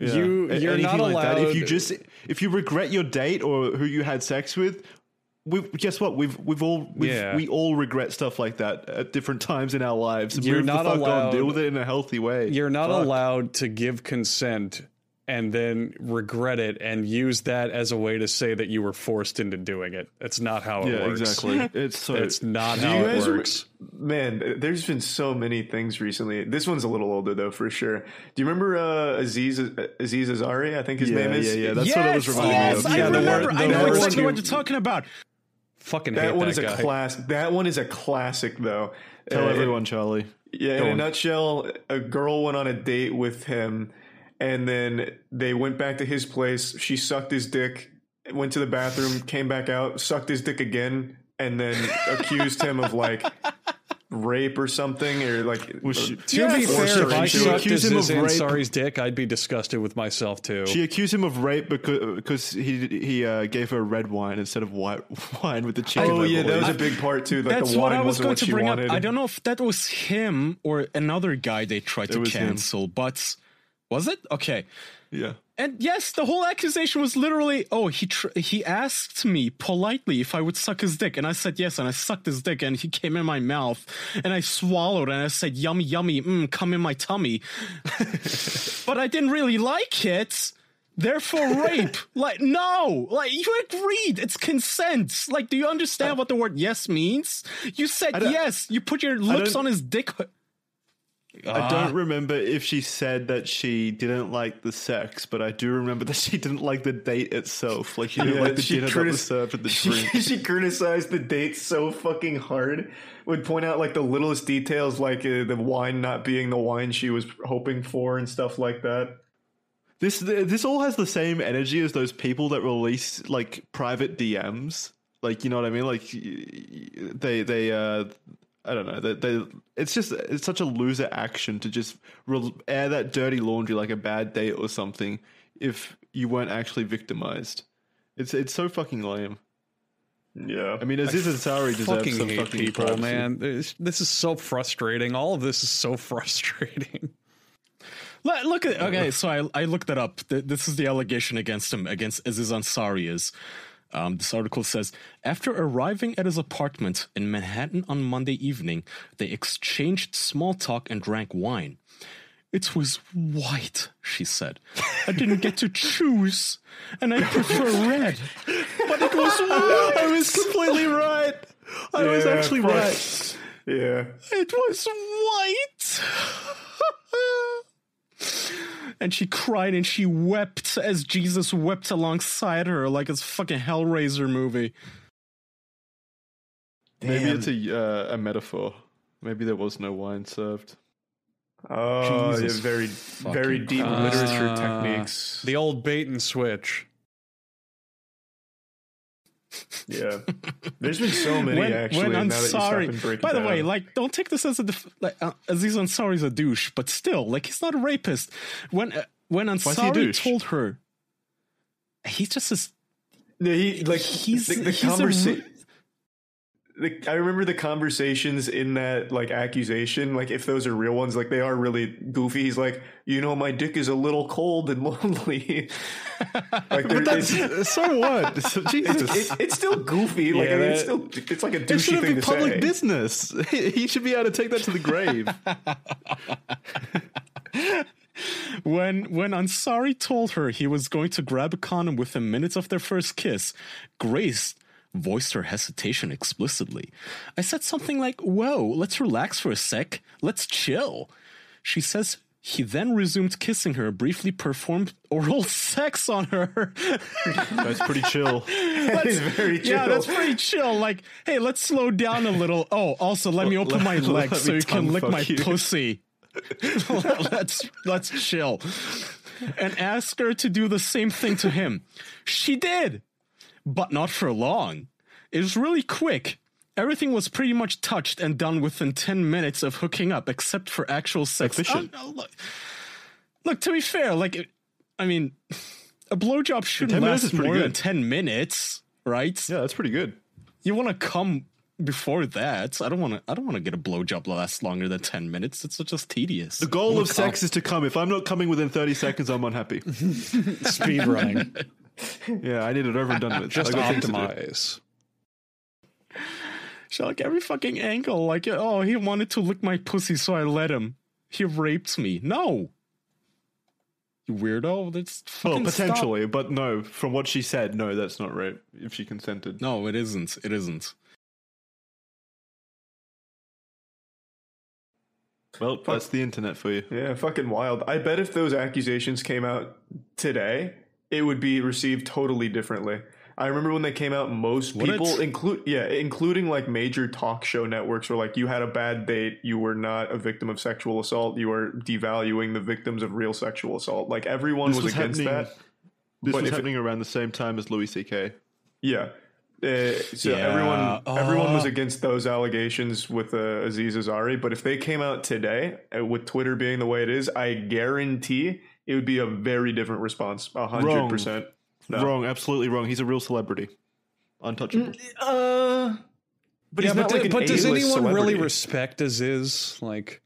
yeah, You- you're anything not like that. If you just if you regret your date or who you had sex with, we guess what? We've we've all we've, Yeah. we all regret stuff like that at different times in our lives. You're Move not the fuck allowed- on, deal with it in a healthy way. You're not Fuck. allowed to give consent and then regret it and use that as a way to say that you were forced into doing it. That's not how it Yeah, works. exactly. It's so It's not how it guys re- works. Man, there's been so many things recently. This one's a little older though, for sure. Do you remember uh, Aziz Aziz Azari? I think his Yeah, name is. yeah, yeah. That's what it was reminding yes, me of. I Yeah, the remember. word- I know exactly you- what you're talking about. Fucking That hate one that is a guy. class. That one is a classic though. Tell Uh, everyone, Charlie. Yeah, Go in a nutshell, a girl went on a date with him, and then they went back to his place. She sucked his dick, went to the bathroom, came back out, sucked his dick again, and then accused him of like rape or something or like she- or- To be Yes. fair, if I She sucked accused him of rape. Ansari's dick, I'd be disgusted with myself too. She accused him of rape because because he he uh, gave her red wine instead of white wine with the chicken. oh yeah that was a big part too like That's the what I was going to bring wanted up. I don't know if that was him or another guy they tried to was him. cancel, but was it? Okay. yeah. And yes, the whole accusation was literally, oh, he tr- he asked me politely if I would suck his dick, and I said yes, and I sucked his dick, and he came in my mouth, and I swallowed, and I said yummy, yummy, mm, come in my tummy, but I didn't really like it. Therefore, rape. like, no, like you agreed. It's consent. Like, do you understand what the word yes means? You said yes. You put your lips on his dick. I don't remember if she said that she didn't like the sex, but I do remember that she didn't like the date itself. Like she didn't Yeah, like the she dinner that was served and the she, drink. she criticized the date so fucking hard. Would point out like the littlest details, like uh, the wine not being the wine she was hoping for and stuff like that. This this all has the same energy as those people that release like private DMs. Like you know what I mean? Like they they uh I don't know. They, they it's just it's such a loser action to just re- air that dirty laundry like a bad date or something if you weren't actually victimized. It's it's so fucking lame. Yeah, I mean, Aziz Ansari deserves fucking some hate fucking people, privacy. man. This, this is so frustrating. All of this is so frustrating. Look, look at okay. So I I looked that up. This is the allegation against him against Aziz Ansari is. Um, this article says after arriving at his apartment in Manhattan on Monday evening, they exchanged small talk and drank wine. It was white, she said. I didn't get to choose, and I prefer red. But it was white. I was completely right. I was actually right. yeah. It was white. and she cried and she wept as Jesus wept alongside her, like it's fucking Hellraiser movie. Maybe it's a uh, a metaphor. Maybe there was no wine served. Oh, yeah, Jesus very very deep Christ. literature Uh, techniques. The old bait and switch. Yeah, there's been so many actually. now that you Ansari, and break it by the way, like, don't take this as a def- like uh, Aziz Ansari's a douche, but still, like, he's not a rapist. When uh, when Ansari told her, he's just as Yeah, he like he's- the, the he's conversa- re- the, I remember the conversations in that like accusation. Like if those are real ones, like they are really goofy. He's like, you know, my dick is a little cold and lonely. like But that's so what? So, Jesus. it's, it, it's still goofy. Like Yeah, I mean, it's still it's like a it shouldn't thing be to public say. business. He he should be able to take that to the grave. When when Ansari told her he was going to grab a condom within minutes of their first kiss, Grace voiced her hesitation explicitly. I said something like, "Whoa, let's relax for a sec. Let's chill." She says he then resumed kissing her, briefly performed oral sex on her. That's pretty chill. That is very chill. yeah, that's pretty chill. Like, hey, let's slow down a little. Oh, also, let me open my let- legs so you can lick my you. pussy. let's let's chill and ask her to do the same thing to him. She did, but not for long. It was really quick. Everything was pretty much touched and done within 10 minutes of hooking up, except for actual sex. Efficient. Oh, no, look, look, to be fair, like, I mean, a blowjob shouldn't last is pretty more than 10 minutes, right? Yeah, that's pretty good. You want to come before that. I don't want to. I don't want to get a blowjob last longer than ten minutes. It's just tedious. The goal of sex is to come. If I'm not coming within 30 seconds, I'm unhappy. Speed running. Yeah, I need it over and done with. Just I got things to do. optimize. So like every fucking angle, like oh, he wanted to lick my pussy, so I let him. He raped me. No, you weirdo. That's Well, fucking stop. potentially, but no. From what she said, no, that's not rape. If she consented, No, it isn't. It isn't. well, that's the internet for you. Yeah, fucking wild. I bet if those accusations came out today, it would be received totally differently. I remember when they came out, most Would people include yeah, including like major talk show networks were like, you had a bad date, you were not a victim of sexual assault, you were devaluing the victims of real sexual assault. Like everyone was, was against that. This But was if it- happening around the same time as Louis C.K. Yeah. Uh, so Yeah. everyone everyone was against those allegations with uh, Aziz Ansari, but if they came out today uh, with Twitter being the way it is, I guarantee it would be a very different response. A hundred percent. Wrong, absolutely wrong. He's a real celebrity. Untouchable. Uh, but yeah, he's but, not like do- an but does A-list anyone really celebrity. respect Aziz? Like,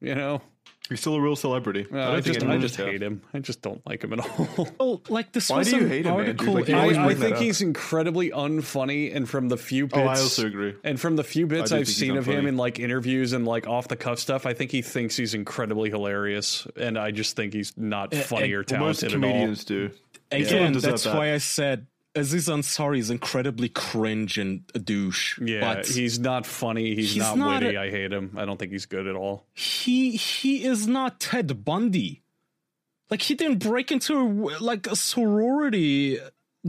you know, He's still a real celebrity. Uh, I, don't think just I just hate him. I just don't like him at all. Oh, like this Why do you an hate him, article. Like, you in- always I, I think he's incredibly unfunny, and from the few bits, Oh, I also agree. And from the few bits I've seen of him unfunny. in like interviews and like off the cuff stuff, I think he thinks he's incredibly hilarious, and I just think he's not funny or Well, most talented at all. comedians do. Again, deserve that's that. why I said Aziz Ansari is incredibly cringe and a douche. Yeah, but he's not funny. He's, he's not, not witty. a- I hate him. I don't think he's good at all. he he is not Ted Bundy. Like he didn't break into a, like a sorority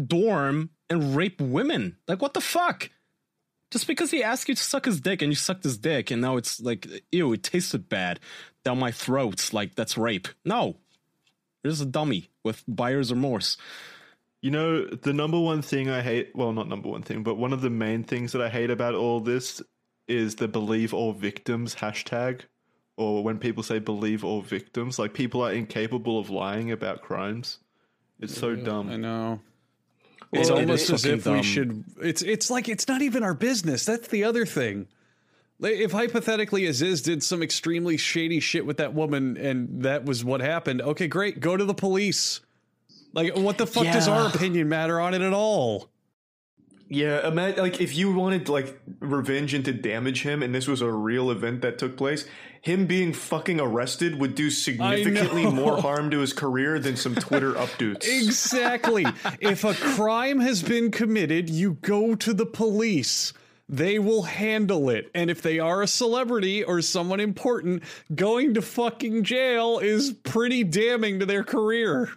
dorm and rape women. Like what the fuck? Just because he asked you to suck his dick and you sucked his dick and now it's like ew, it tasted bad down my throat. Like that's rape. No, there's a dummy with buyer's remorse. You know, the number one thing I hate, well, not number one thing, but one of the main things that I hate about all this is the believe all victims hashtag, or when people say believe all victims, like people are incapable of lying about crimes. It's so I dumb. I know. It's Well, it almost is as fucking if we should. It's it's like it's not even our business. That's the other thing. If hypothetically Aziz did some extremely shady shit with that woman and that was what happened, okay, great, go to the police. Like, what the fuck does our opinion matter on it at all? Yeah, imagine like if you wanted like revenge and to damage him, and this was a real event that took place, him being fucking arrested would do significantly more harm to his career than some Twitter updates. Exactly. if a crime has been committed, you go to the police. They will handle it. And if they are a celebrity or someone important, going to fucking jail is pretty damning to their career.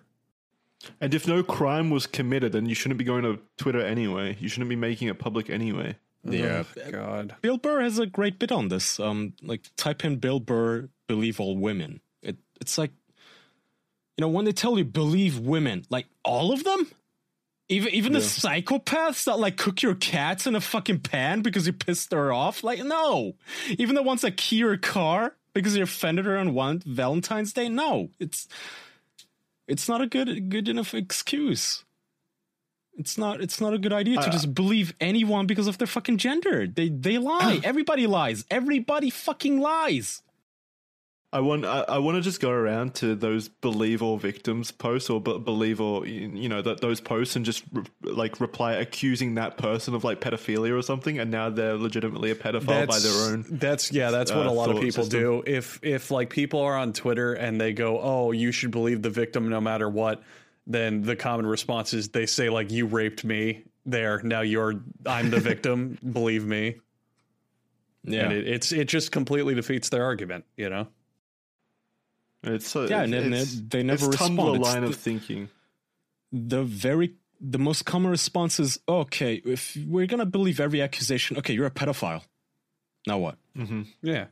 And if no crime was committed, then you shouldn't be going to Twitter anyway. You shouldn't be making it public anyway. Yeah. Oh, God. Bill Burr has a great bit on this. Um, like type in Bill Burr, believe all women. It it's like, you know, when they tell you believe women, like all of them, even even the psychopaths that like cook your cats in a fucking pan because you pissed her off. Like no, even the ones that key your car because you offended her on one Valentine's Day. No, it's it's not a good good enough excuse. It's not. It's not a good idea to just believe anyone because of their fucking gender. They they lie. Everybody lies. Everybody fucking lies. I want I, I want to just go around to those believe all victims posts or be, believe all you know that those posts and just re, like reply accusing that person of like pedophilia or something, and now they're legitimately a pedophile by their own. That's yeah, that's what uh, a lot of people system. do. If if like people are on Twitter and they go, "Oh, you should believe the victim no matter what," then the common response is they say like, "You raped me." There, now you're I'm the victim. believe me. Yeah. And it, it's it just completely defeats their argument. You know. It's so Yeah, it's, then it's, they never it's respond. Tumblr It's line the- of thinking. the very the most common response is okay if we're gonna believe every accusation okay you're a pedophile now what mm-hmm. Yeah.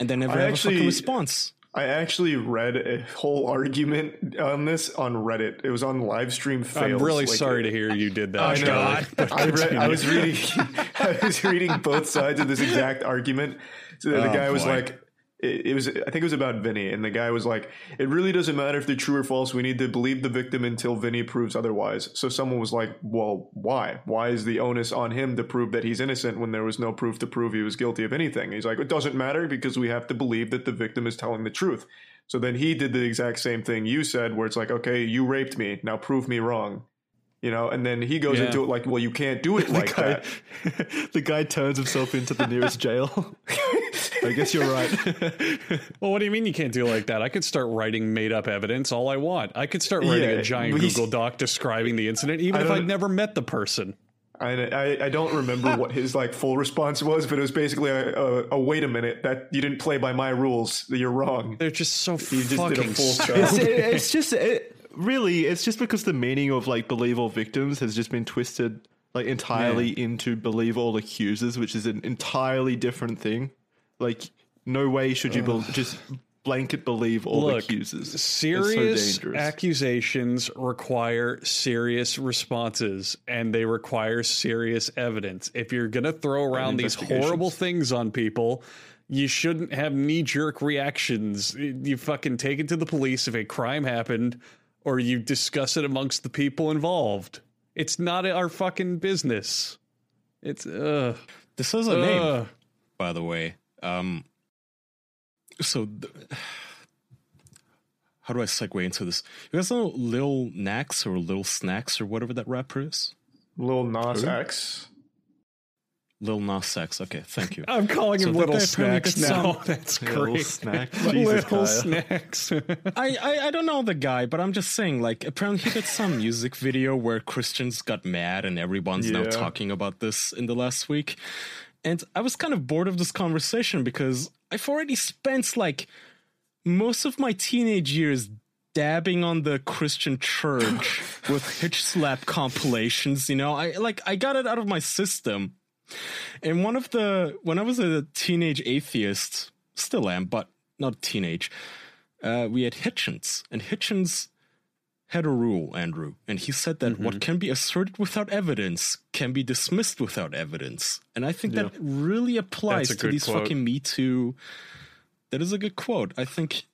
and they never I have a fucking response I actually read a whole argument on this on Reddit. It was on live stream fails. I'm really like, sorry uh, to hear you did that. I know. Charlie. I, read, I was reading. I was reading both sides of this exact argument. So the Oh, guy was boy. like, it, it was. I think it was about Vinny, and the guy was like, "It really doesn't matter if they're true or false. We need to believe the victim until Vinny proves otherwise." So someone was like, "Well, why? Why is the onus on him to prove that he's innocent when there was no proof to prove he was guilty of anything?" He's like, "It doesn't matter because we have to believe that the victim is telling the truth." So then he did the exact same thing you said, where it's like, "Okay, you raped me. Now prove me wrong." You know, and then he goes Yeah. into it like, "Well, you can't do it like guy, that." the guy turns himself into the nearest jail. I guess you're right. Well, what do you mean you can't do it like that? I could start writing made up evidence all I want. I could start writing Yeah, a giant but Google Doc describing the incident, even I if I'd never met the person. I, I, I don't remember what his like full response was, but it was basically a, a, a wait a minute that you didn't play by my rules. You're wrong. They're just so You just did a fucking full stupid. show. it's, it's just it, really it's just because the meaning of like believe all victims has just been twisted like entirely into believe all accusers which is an entirely different thing like no way should you bel just blanket believe all Look, accusers. It's serious so accusations require serious responses and they require serious evidence. If you're going to throw around these horrible things on people, you shouldn't have knee jerk reactions. You fucking take it to the police if a crime happened or you discuss it amongst the people involved. It's not our fucking business. It's uh This has a name, by the way. Um, so, th- how do I segue into this? You guys know Lil Nax or Lil Snacks or whatever that rapper is? Lil Nas X. Lil Nas X. Okay, thank you. I'm calling So him that little guy apparently snacks now. some- That's Little great. snack. Jesus, little Kaya. snacks. I, I I don't know the guy, but I'm just saying. Like, apparently he did some music video where Christians got mad, and everyone's now talking about this in the last week. And I was kind of bored of this conversation because I've already spent like most of my teenage years dabbing on the Christian church with hitch slap compilations. You know, I like I got it out of my system. And one of the when I was a teenage atheist, still am, but not teenage uh, we had Hitchens, and Hitchens had a rule, Andrew, and he said that Mm-hmm. what can be asserted without evidence can be dismissed without evidence, and I think that really applies to these quote. fucking Me Too. That is a good quote. I think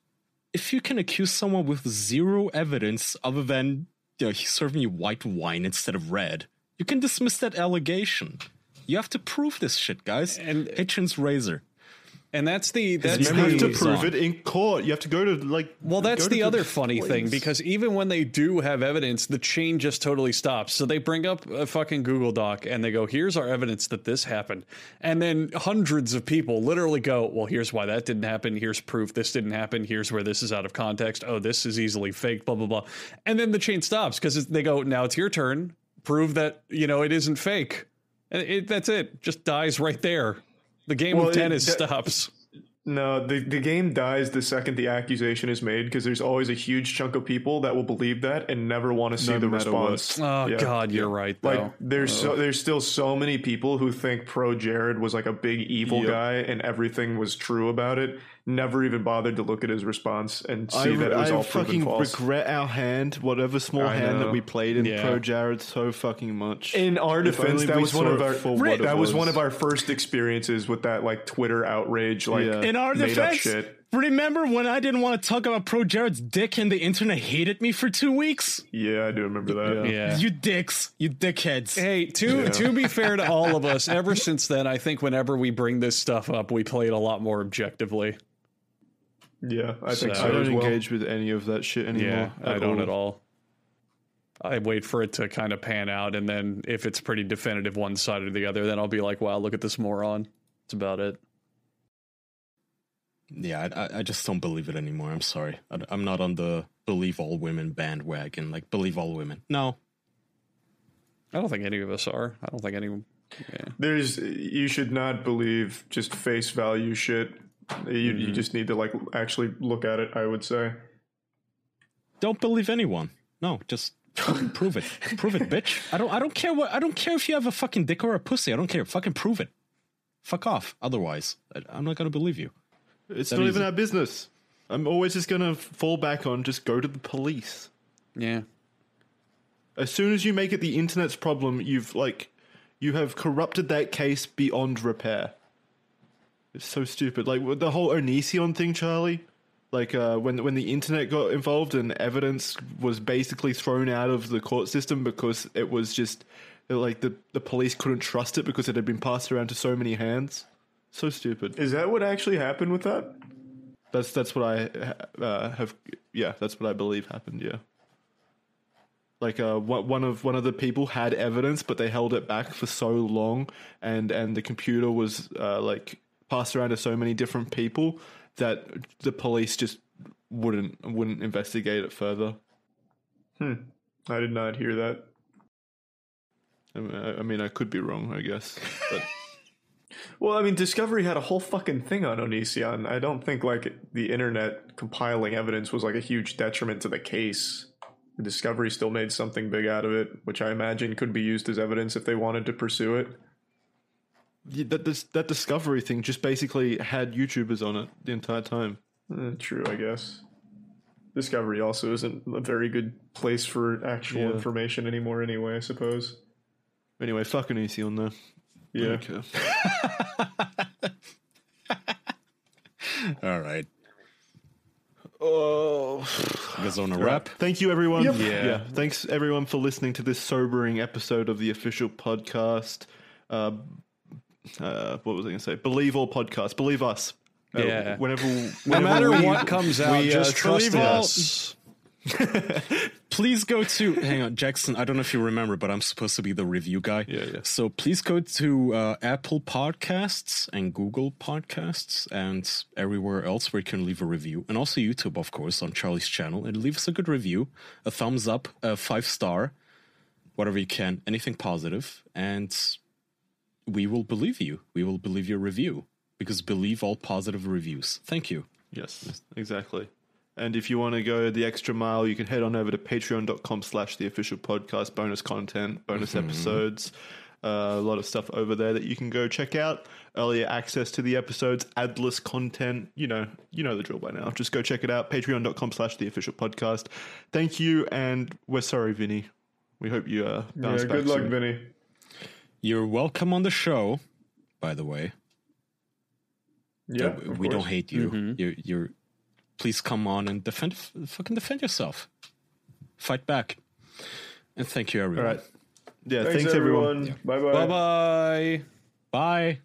if you can accuse someone with zero evidence other than you know, he's serving you white wine instead of red, you can dismiss that allegation. You have to prove this shit, guys. And- Hitchens razor. And that's the that's You have to prove it in court. You have to go to like. well that's go to the other funny thing because even when they do have evidence the chain just totally stops. So they bring up a fucking google doc and they go here's our evidence that this happened. And then hundreds of people literally go well here's why that didn't happen. Here's proof this didn't happen. Here's where this is out of context. Oh this is easily faked blah blah blah. And then the chain stops because they go now it's your turn. Prove that you know it isn't fake. And it, that's it. Just dies right there the game Well, of it- tennis that- stops No, the, the game dies the second the accusation is made because there's always a huge chunk of people that will believe that and never want to see No the matter what. response. oh Yeah. god you're right though Like there's so there's still so many people who think ProJared was like a big evil Yep. guy and everything was true about it. Never even bothered to look at his response and see I, that it was I all proven fucking false. regret our hand, whatever small I hand that we played in Yeah. ProJared so fucking much. in our defense, that was one of our for that was. was. one of our first experiences with that like Twitter outrage, like Yeah. In our made up defense, shit. remember when I didn't want to talk about ProJared's dick and the internet hated me for two weeks? Yeah, I do remember that. yeah You dicks, you dickheads. Hey, to to be fair to all of us, ever since then, I think whenever we bring this stuff up, we play it a lot more objectively. Yeah, I think So- so, I don't as well. engage with any of that shit anymore. Yeah, I don't at all. I wait for it to kind of pan out, and then if it's pretty definitive one side or the other, then I'll be like, "Wow, look at this moron." That's about it. Yeah, I, I- I just don't believe it anymore. I'm sorry. I, I'm not on the believe all women bandwagon. Like, believe all women. No. I don't think any of us are. I don't think anyone. Yeah. There's you should not believe just face value shit. You, Mm-hmm. you just need to like actually look at it. I would say. Don't believe anyone. No, just prove it. Prove it, bitch. I don't I don't care what I don't care if you have a fucking dick or a pussy. I don't care. Fucking prove it. Fuck off. Otherwise, I, I'm not gonna believe you. It's That not even it. our business. I'm always just gonna fall back on just go to the police. Yeah. As soon as you make it the internet's problem, you've like you have corrupted that case beyond repair. It's so stupid. Like the whole Onision thing, Charlie. Like uh, when when the internet got involved and evidence was basically thrown out of the court system because it was just like the the police couldn't trust it because it had been passed around to so many hands. So stupid. Is that what actually happened with that? That's that's what I uh, have. Yeah, that's what I believe happened. Yeah. Like uh, one one of one of the people had evidence, but they held it back for so long, and and the computer was uh, like passed around to so many different people that the police just wouldn't wouldn't investigate it further. Hmm. I did not hear that. I mean, I, I mean, I could be wrong, I guess, but Well, I mean, Discovery had a whole fucking thing on Onision. I don't think like the internet compiling evidence was like a huge detriment to the case. Discovery still made something big out of it, which I imagine could be used as evidence if they wanted to pursue it. Yeah, that this, that discovery thing just basically had YouTubers on it the entire time. Eh, true, I guess. Discovery also isn't a very good place for actual Yeah. information anymore, anyway. I suppose. Anyway, fucking easy on there. Yeah. Okay. All right. Oh. You guys want to wrap? Thank you, everyone. Yeah. Thanks, everyone, for listening to this sobering episode of the official podcast. Uh, uh, what was I going to say? Believe all podcasts. Believe us. Uh, Yeah. whenever, No matter we- what comes out, we, uh, just trust us. Please go to hang on, Jackson. I don't know if you remember, but I'm supposed to be the review guy. Yeah, yeah. So please go to uh, Apple Podcasts and Google Podcasts and everywhere else where you can leave a review, and also YouTube, of course, on Charlie's channel, and leave us a good review, a thumbs up, a five star, whatever you can, anything positive, and we will believe you. We will believe your review because believe all positive reviews. Thank you. Yes, exactly. And if you want to go the extra mile, you can head on over to patreon.com slash the official podcast, bonus content, bonus episodes, uh, a lot of stuff over there that you can go check out. Earlier access to the episodes, adless content, you know, you know the drill by now. Just go check it out, patreon.com slash the official podcast. Thank you, and we're sorry, Vinny. We hope you uh, bounce Yeah. back Good luck, soon. Vinny. You're welcome on the show, by the way. Yeah. Of we don't hate you. Mm-hmm. You're, you're. Please come on and defend, fucking defend yourself. Fight back. And thank you, everyone. All right. Yeah, Thanks, thanks, everyone. everyone. Bye bye. Bye bye. Bye.